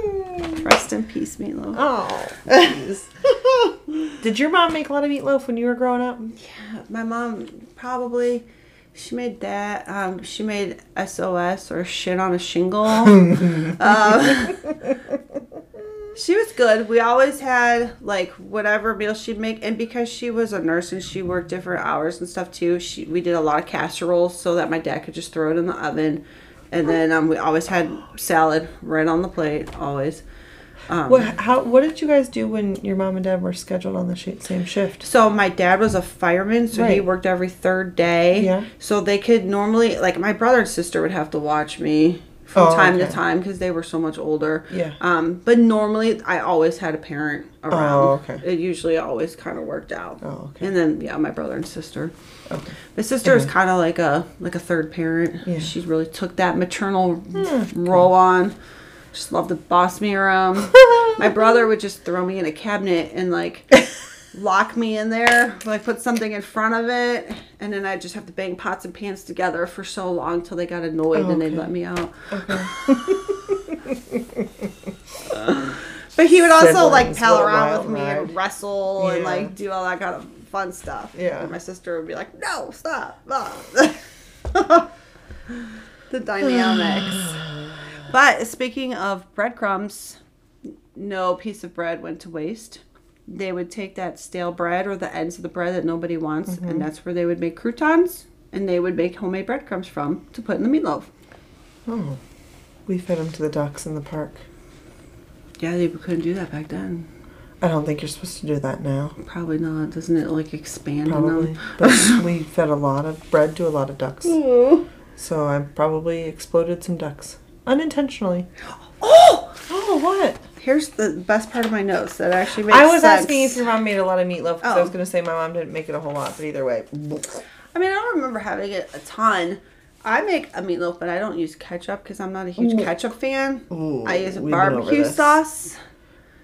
Rest in peace, meatloaf. Oh. Did your mom make a lot of meatloaf when you were growing up? Yeah, my mom probably she made that. Um, she made SOS or shit on a shingle. Um, she was good. We always had like whatever meal she'd make, and because she was a nurse and she worked different hours and stuff too, she we did a lot of casseroles so that my dad could just throw it in the oven, and then um, we always had salad right on the plate always. Um, What? How? What did you guys do when your mom and dad were scheduled on the sh- same shift? So my dad was a fireman, so he worked every third day. Yeah. So they could normally, like, my brother and sister would have to watch me from Oh, time to time because they were so much older. Yeah. Um, but normally I always had a parent around. Oh, okay. It usually always kind of worked out. Oh, okay. And then yeah, my brother and sister. Okay. My sister is kind of like a like a third parent. Yeah. She really took that maternal role on. Just love to boss me around. my brother would just throw me in a cabinet and like lock me in there, like put something in front of it, and then I'd just have to bang pots and pans together for so long till they got annoyed and they'd let me out. but he would also like Siblings, pal around wild with me and wrestle and like do all that kind of fun stuff. Yeah. And my sister would be like, "No, stop!" Ah. the dynamics. but speaking of breadcrumbs, no piece of bread went to waste. They would take that stale bread or the ends of the bread that nobody wants, Mm-hmm. and that's where they would make croutons, and they would make homemade breadcrumbs from to put in the meatloaf. Oh, we fed them to the ducks in the park. Yeah, they couldn't do that back then. I don't think you're supposed to do that now. Probably not. Doesn't it like expand Probably, them? but we fed a lot of bread to a lot of ducks. Oh, So I probably exploded some ducks unintentionally. oh! Oh, what? Here's the best part of my notes that actually makes I was sense. asking if your mom made a lot of meatloaf because I Oh. was going to say my mom didn't make it a whole lot, but either way. I mean, I don't remember having it a ton. I make a meatloaf, but I don't use ketchup because I'm not a huge ketchup fan. Ooh, I use barbecue sauce,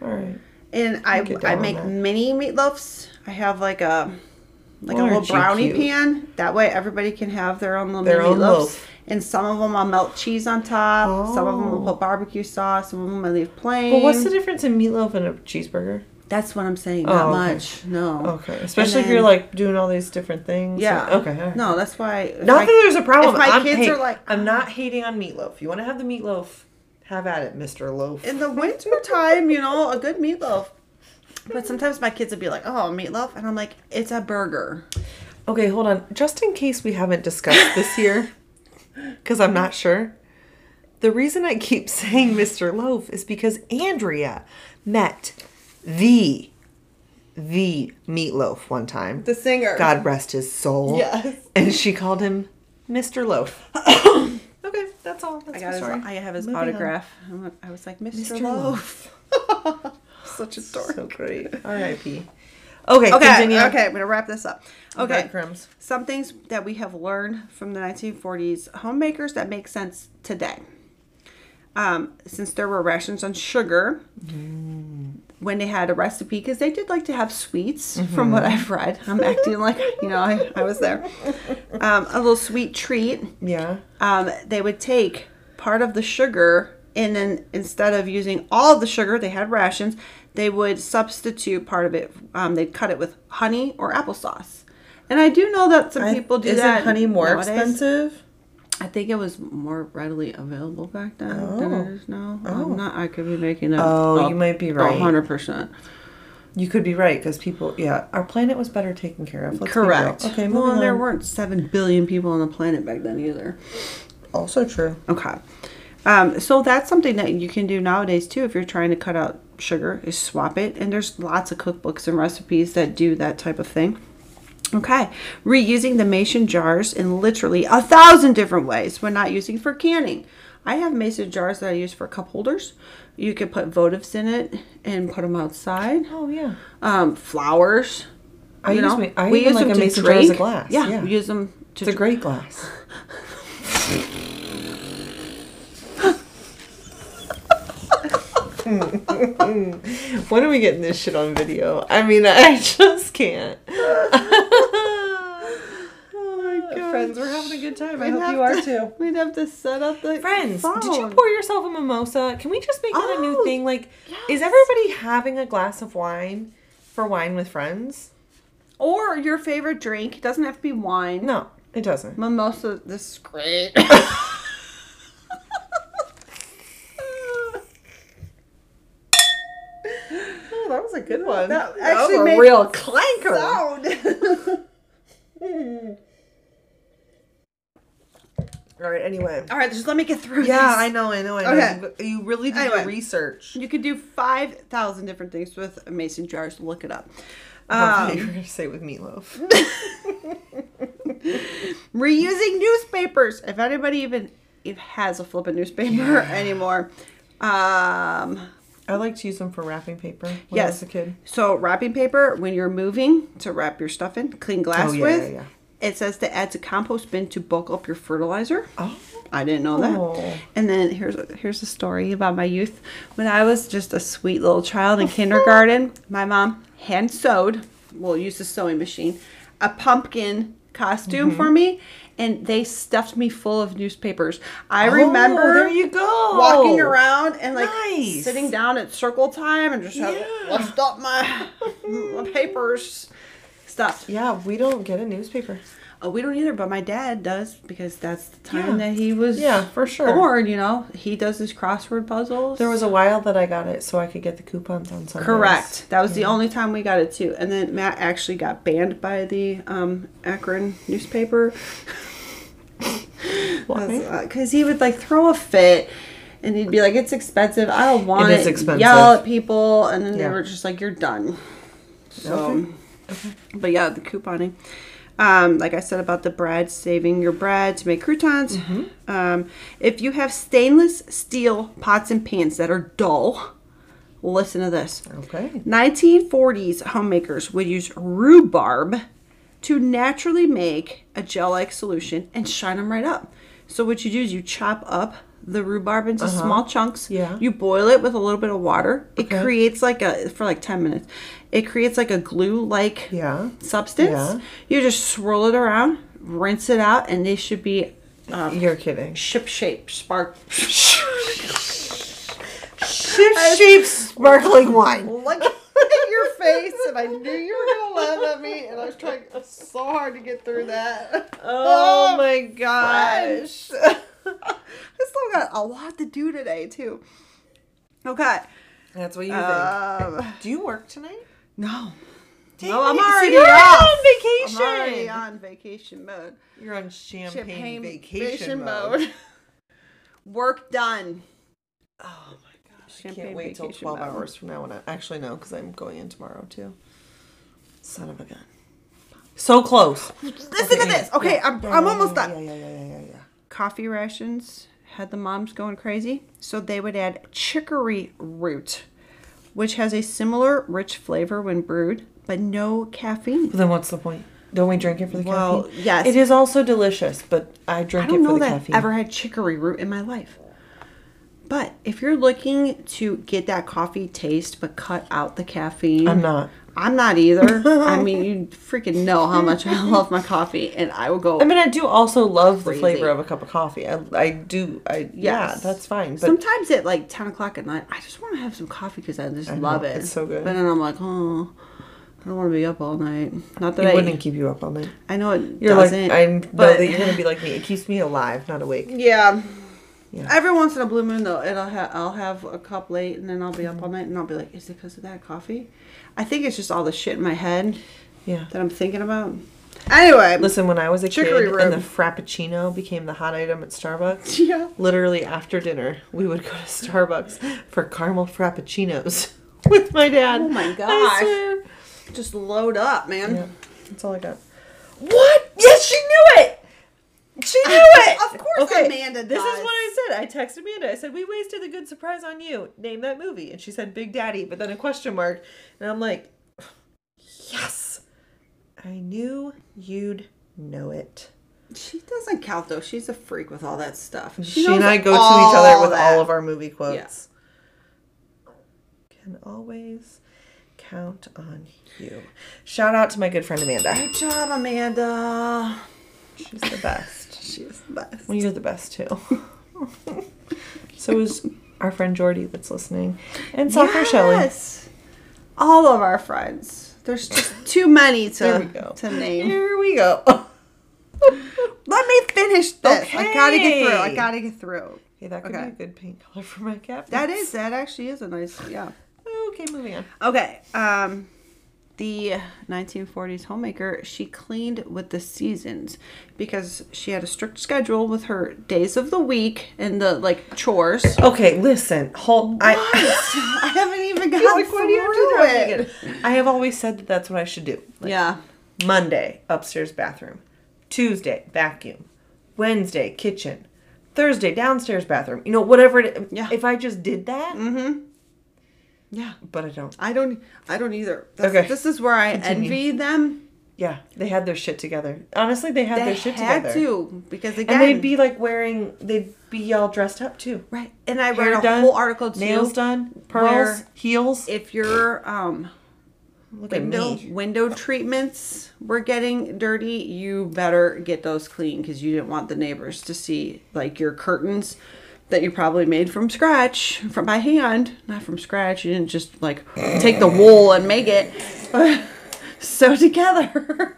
All right. and I I make mini meatloafs. I have like a like a little brownie pan. That way, everybody can have their own little Their mini own meatloafs. loaf. And some of them I'll melt cheese on top. Some of them Oh. will put barbecue sauce. Some of them I leave plain. But what's the difference in meatloaf and a cheeseburger? That's what I'm saying. Oh, not Oh, okay. much. No. Okay, especially if you're like doing all these different things. Yeah. Okay. right. No, that's why. Not I- that there's a problem. if my I'm, kids hey, are like- I'm not ah. hating on meatloaf. You want to have the meatloaf? Have at it, Mister Loaf. in the winter time, you know, a good meatloaf. But sometimes my kids would be like, "Oh, meatloaf," and I'm like, "It's a burger." Okay, hold on. Just in case we haven't discussed this here, because I'm not sure. The reason I keep saying Mr. Loaf is because Andrea met the the meatloaf one time. The singer. God rest his soul. Yes. And she called him Mr. Loaf. okay, that's all. That's I got my his. I have his Moving autograph. I I was like, "Mr. Mr. Loaf." Such a dork. So great. R.I.P. Okay, Okay, continue. okay, I'm gonna wrap this up. Okay, Breadcrumbs. some things that we have learned from the 1940s homemakers that make sense today. Um, since there were rations on sugar, when they had a recipe, because they did like to have sweets, from what I've read. I'm acting like you know I, I was there. Um, a little sweet treat. Yeah. Um, they would take part of the sugar and then instead of using all the sugar, they had rations. They would substitute part of it. Um, they'd cut it with honey or applesauce. And I do know that some people do Isn't that. honey more nowadays. expensive? I think it was more readily available back then than Oh. it is now. Oh. I'm not. I could be making that. Oh, up you might be right. hundred percent. You could be right because people, yeah, our planet was better taken care of. Let's. Correct. Okay, Well, moving there weren't seven billion people on the planet back then either. Also true. Okay. Um, so that's something that you can do nowadays too if you're trying to cut out sugar is swap it and there's lots of cookbooks and recipes that do that type of thing. Okay. Reusing the mason jars in literally a thousand different ways when not using for canning. I have mason jars that I use for cup holders. You could put votives in it and put them outside. Oh yeah. Um, flowers. I use know, ma- I we use like them a mason jar as a glass. Yeah, Yeah. we use them to It's a great glass. when are we getting this shit on video? I mean, I just can't. Oh my god. Friends, we're having a good time. I We'd hope you are to- too. We'd have to set up the Friends, did you pour yourself a mimosa? Can we just make that a new Oh, thing? Like, is everybody having a glass of wine for wine with friends? or your favorite drink? It doesn't have to be wine. No, it doesn't. Mimosa. This is great. Oh, that was a good one. That That, actually was a real clanker. Sound. All right. Anyway. All right, just let me get through. Yeah, this. I know. I know. I know. Okay. You, you really did Anyway. research. You could do five thousand different things with mason jars. Look it up. Um, you were going to say with meatloaf. reusing newspapers. If anybody even even has a flippin' newspaper anymore. Um, I like to use them for wrapping paper when I Yes. was a kid. So wrapping paper when you're moving to wrap your stuff in, clean glass Oh, yeah, with. yeah, yeah. It says to add to compost bin to bulk up your fertilizer. Oh. I didn't know that. Oh. And then here's here's a story about my youth. When I was just a sweet little child in kindergarten, my mom hand sewed, well, used a sewing machine, a pumpkin costume Mm-hmm. for me, and they stuffed me full of newspapers. I remember Oh, there you go. walking around and like Nice. sitting down at circle time and just having Yeah. up my, my papers stuffed. Yeah, we don't get a newspaper. Oh, we don't either, but my dad does because that's the time Yeah. that he was Yeah, for sure. born. You know, he does his crossword puzzles. There was a while that I got it so I could get the coupons on Sundays. correct. That was the only time we got it too. And then Matt actually got banned by the um, Akron newspaper? because he would like throw a fit. And he'd be like, "It's expensive. I don't want It it." expensive. Yell at people, and then they were just like, "You're done." So, Okay. but yeah, the couponing. Um, like I said about the bread, saving your bread to make croutons. Mm-hmm. Um, if you have stainless steel pots and pans that are dull, listen to this. Okay. 1940s homemakers would use rhubarb to naturally make a gel-like solution and shine them right up. So what you do is you chop up the rhubarb into small chunks. Uh-huh. Yeah. You boil it with a little bit of water. It Okay. creates like a for like 10 minutes. It creates like a glue-like Yeah. substance. Yeah. You just swirl it around, rinse it out, and they should be um, You're kidding. ship shape spark. Ship shape sparkling wine. Look your face, and I knew you were gonna laugh at me, and I was trying so hard to get through that. Oh, my gosh. I still got a lot to do today too. Okay. That's what you think. Um, Do you work tonight? no. Dang No, I'm so already off. on vacation. I'm already on vacation mode. You're on champagne, Champagne vacation, mode. Work done. Oh my Champagne can't wait till vacation 12 mode. hours from now. When I, actually, no, because I'm going in tomorrow too. Son of a gun. So close. Listen to this. Okay, I'm, I'm almost done. Yeah, yeah, yeah, yeah, yeah, yeah. Coffee rations had the moms going crazy, so they would add chicory root, which has a similar rich flavor when brewed, but no caffeine. But then what's the point? Don't we drink it for the caffeine? Well, caffeine? yes. It is also delicious, but I I drink don't it for know the that caffeine. I've ever had chicory root in my life. But if you're looking to get that coffee taste but cut out the caffeine, I'm not. I'm not either. I mean, you freaking know how much I love my coffee, and I will go. I mean, I do also love the flavor of a cup of coffee. I, I do. I yeah, that's fine. But Sometimes at like 10 o'clock at night, I just want to have some coffee because I just know, love it. it's so good. But then I'm like, oh, I don't want to be up all night. Not that it I, wouldn't keep you up all night. I know it You're doesn't. like I know but that you're gonna be like me. It keeps me alive, not awake. yeah. Yeah. Every once in a blue moon, though, it'll ha- I'll have a cup late, and then I'll be Mm-hmm. up all night, and I'll be like, "Is it because of that coffee?" I think it's just all the shit in my head Yeah. that I'm thinking about. Anyway, Listen, when I was a Chicory kid and the frappuccino became the hot item at Starbucks, yeah, literally after dinner, we would go to Starbucks for caramel frappuccinos with my dad. Oh my gosh. just load up, man. Yeah, that's all I got. What? Yes, she knew it. She knew it. Of course Amanda This does. is what I said. I texted Amanda. I said, "We wasted a good surprise on you. Name that movie." And she said, "Big Daddy," but then a question mark. And I'm like, "Yes, I knew you'd know it." She doesn't count though. She's a freak with all that stuff. She, knows and I go to each other with that. all of our movie quotes. Yeah. Can always count on you. Shout out to my good friend Amanda. Good job, Amanda. She's the best. She's the best. Well, you're the best too. so is our friend Jordy that's listening, and Soccer. Yes. All of our friends. There's just too many to to name. Here we go. Let me finish this. Okay. I gotta get through. I gotta get through. Okay, that could Okay. be a good paint color for my cap. That is that actually is a nice yeah. okay. Moving on. Okay. Um the 1940s homemaker, she cleaned with the seasons because she had a strict schedule with her days of the week and the like chores. Okay, listen. Hold. I. I haven't even gotten Like, why do you through it. I have always said that that's what I should do. Like, Yeah. Monday, upstairs bathroom. Tuesday, vacuum. Wednesday, kitchen. Thursday, downstairs bathroom. You know, whatever it Yeah. If I just did that, mm-hmm. Yeah. but I don't. I don't I don't either. That's, Okay. This is where I Continue. envy them. Yeah, they had their shit together. Honestly, they had They their shit had together. too, because again And they'd be like wearing, they'd be all dressed up too. right. And I Hair read a done, whole article too. nails done, pearls, heels. If your um Look at window window treatments were getting dirty, you better get those clean because you didn't want the neighbors to see like your curtains that you probably made from scratch, from by hand, not from scratch. You didn't just like take the wool and make it, but sew together.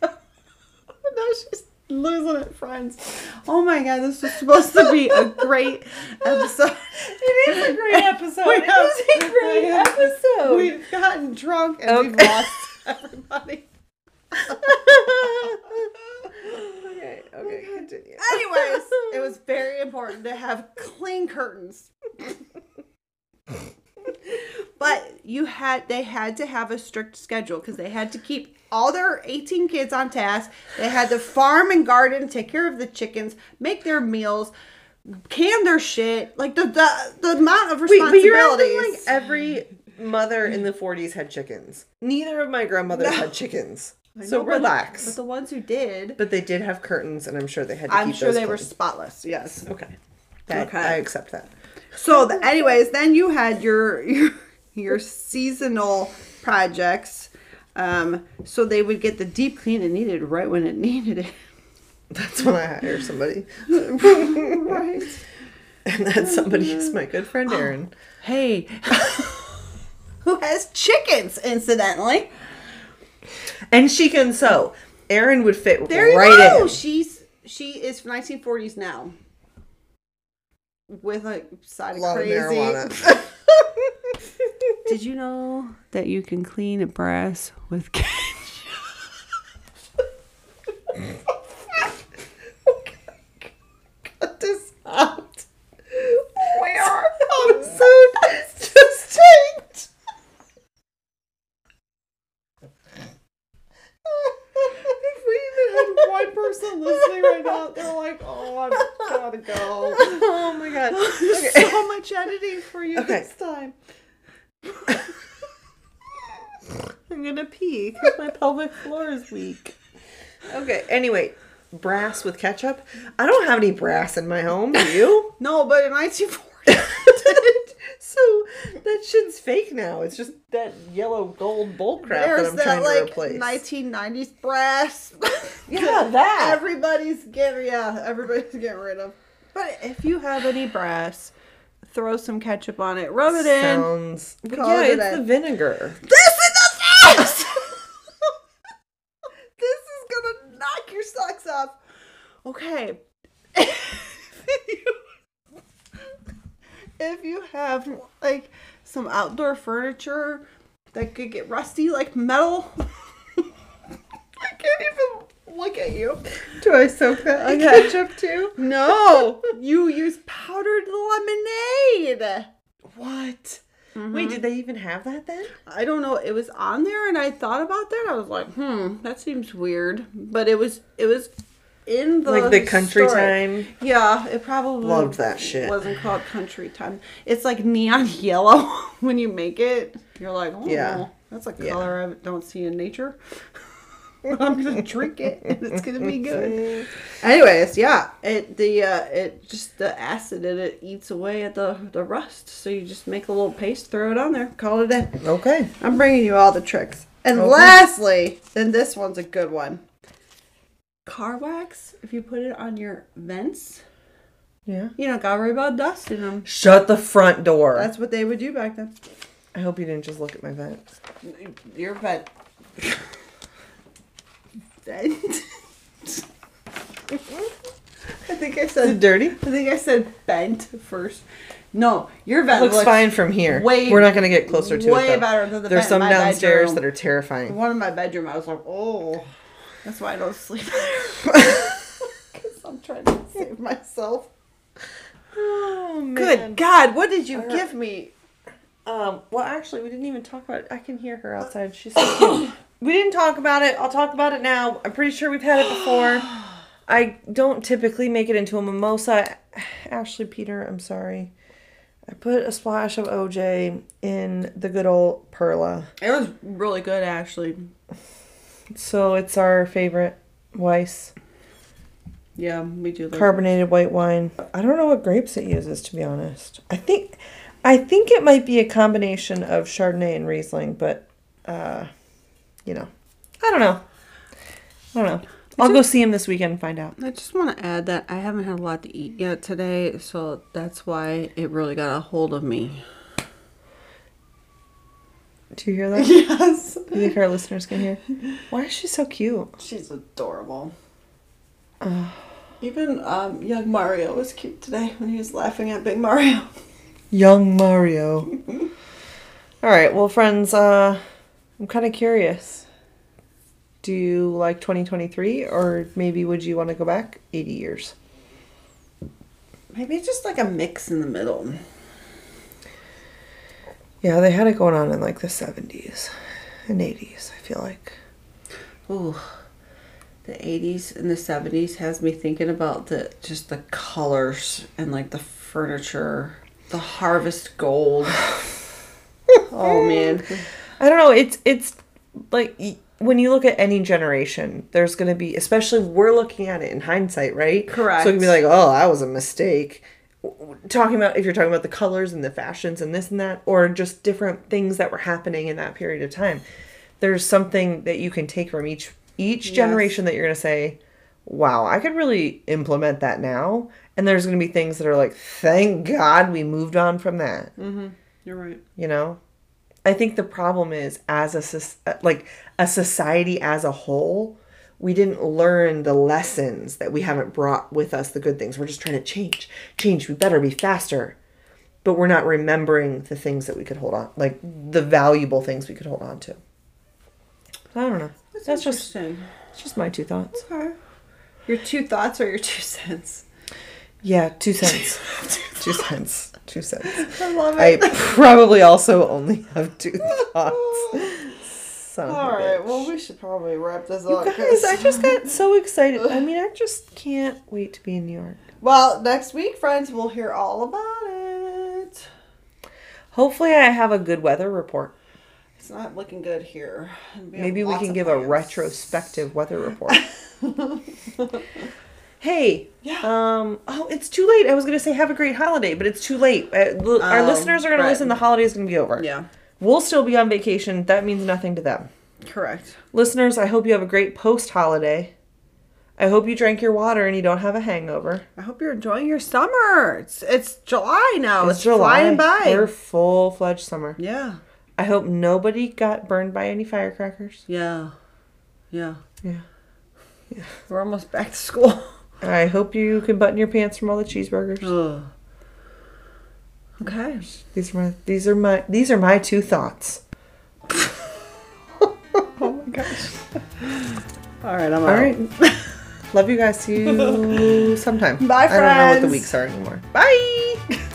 now she's losing it, friends. Oh my god, this was supposed to be a great episode. It is a great episode. We it have- is a great episode. We've gotten drunk and we've lost everybody. Okay, okay, continue. Anyways, it was very important to have clean curtains. but you had they had to have a strict schedule because they had to keep all their 18 kids on task. They had to farm and garden, take care of the chickens, make their meals, can their shit. Like the the, the amount of Wait, but you're responsibilities. acting like every mother in the 40s had chickens. Neither of my grandmothers had chickens. I So know, but- relax. But the ones who did, But they did have curtains, and I'm sure they had to I'm keep sure they were spotless. Yes. Okay. That, Okay. I accept that. So, the, anyways, then you had your your your seasonal projects. Um, so they would get the deep clean it needed right when it needed it. That's when I hire somebody. right. And that somebody is my good friend Erin. Hey. who has chickens, incidentally. And she can sew. Erin would fit There you right go. in. She's she is 1940s now. With a side A of lot of crazy. marijuana. Did you know that you can clean a brass with ketchup? Cut this out. Where are episodes just changed. if we even had one person listening right now, they're like, "Oh, I've got to go. Oh my God. Okay. So much editing for you okay. this time. I'm gonna pee because my pelvic floor is weak. Okay, anyway, brass with ketchup. I don't have any brass in my home, do you? No, but in 1940, so that shit's fake now. It's just that yellow gold bull crap that there's I'm that trying like to replace. 1990s brass. Yeah, that. Everybody's getting yeah, everybody's getting rid of. But if you have any brass, throw some ketchup on it, rub it in. Sounds. Yeah, it it's the vinegar. This is the fix. this is gonna knock your socks off. Okay. if, you, have like some outdoor furniture that could get rusty, like metal. I can't even look at you. Do I soak that in Okay. ketchup too? No, you use powdered lemonade. What? Wait, did they even have that then? I don't know. It was on there, and I thought about that. I was like, hmm, that seems weird. But it was, it was in the like the country story. time? Yeah, it probably Loved that shit. Wasn't called country time. It's like neon yellow when you make it. You're like, oh, Yeah. that's a Yeah. color I don't see in nature. I'm gonna drink it, and it's gonna be good. Anyways, yeah, it the uh, it just the acid in it eats away at the the rust. So you just make a little paste, throw it on there, call it a day. Okay. I'm bringing you all the tricks. And Okay. lastly, then this one's a good one. Car wax, if you put it on your vents, Yeah. you don't gotta worry about dust in them. Shut the front door. That's what they would do back then. I hope you didn't just look at my vent. Your vent. Vent. I think I said. dirty? I think I said bent first. No, your vent looks looks fine from here. way- We're not gonna get closer to way it. Though. better than the There's some downstairs bedroom. that are terrifying. One in my bedroom, I was like, oh, that's why I don't sleep. Because I'm trying to save myself. Oh man. Good God, what did you right. give me? Um. Well, actually, we didn't even talk about it. I can hear her outside. She's so cute. we didn't talk about it. I'll talk about it now. I'm pretty sure we've had it before. I don't typically make it into a mimosa. Ashley Peter, I'm sorry. I put a splash of OJ in the good old Perla. It was really good, actually. So it's our favorite Weiss Yeah, we do. Like carbonated white wine. I don't know what grapes it uses to be honest. I think I think it might be a combination of Chardonnay and Riesling, but uh you know. I don't know. I don't know. I'll go see him this weekend and find out. I just want to add that I haven't had a lot to eat yet today, so that's why it really got a hold of me. Do you hear that? Yes. You think our listeners can hear? Why is she so cute? She's adorable. Even um, young Mario was cute today when he was laughing at Big Mario. Young Mario. All right, well, friends, uh, I'm kind of curious. Do you like 2023, or maybe would you want to go back 80 years? Maybe just like a mix in the middle. Yeah, they had it going on in like the 70s and 80s, I feel like. Ooh, the 80s and the 70s has me thinking about the just the colors and like the furniture, the harvest gold. oh man. I don't know, it's it's like when you look at any generation, there's going to be especially we're looking at it in hindsight, right? Correct. So it can be like, "Oh, that was a mistake." Talking about if you're talking about the colors and the fashions and this and that or just different things that were happening in that period of time. There's something that you can take from each each Yes. generation that you're going to say, "Wow, I could really implement that now." And there's going to be things that are like, "Thank God we moved on from that." Mm-hmm. You're right. you know I think the problem is as a like a society as a whole, we didn't learn the lessons that we haven't brought with us the good things. We're just trying to change, change. We better be faster, but we're not remembering the things that we could hold on, like the valuable things we could hold on to. I don't know. That's, just interesting. it's just my two thoughts. Okay. Your two thoughts or your two cents? Yeah, two cents. two cents. Two cents. I love it. I probably also only have two thoughts. Son All right. Well, we should probably wrap this You up. guys, 'cause- I just got so excited. I mean, I just can't wait to be in New York. Well, next week, friends, we'll hear all about it. Hopefully, I have a good weather report. It's not looking good here. We Maybe we can give a retrospective weather report. hey, Yeah. um, oh, it's too late. I was gonna say have a great holiday, but it's too late. Uh, Our Oh, listeners are gonna listen. The holiday is gonna be over. Yeah. We'll still be on vacation. That means nothing to them. Correct. Listeners, I hope you have a great post holiday. I hope you drank your water and you don't have a hangover. I hope you're enjoying your summer. It's it's July now. It's, July. flying by. We're full fledged summer. yeah. I hope nobody got burned by any firecrackers. Yeah. Yeah. Yeah. We're almost back to school. I hope you can button your pants from all the cheeseburgers. Ugh. Okay. These are my these are my these are my two thoughts. Oh my gosh. All right, I'm All out. right. Love you guys. See you sometime. Bye, friends. I don't know what the weeks are anymore. Bye.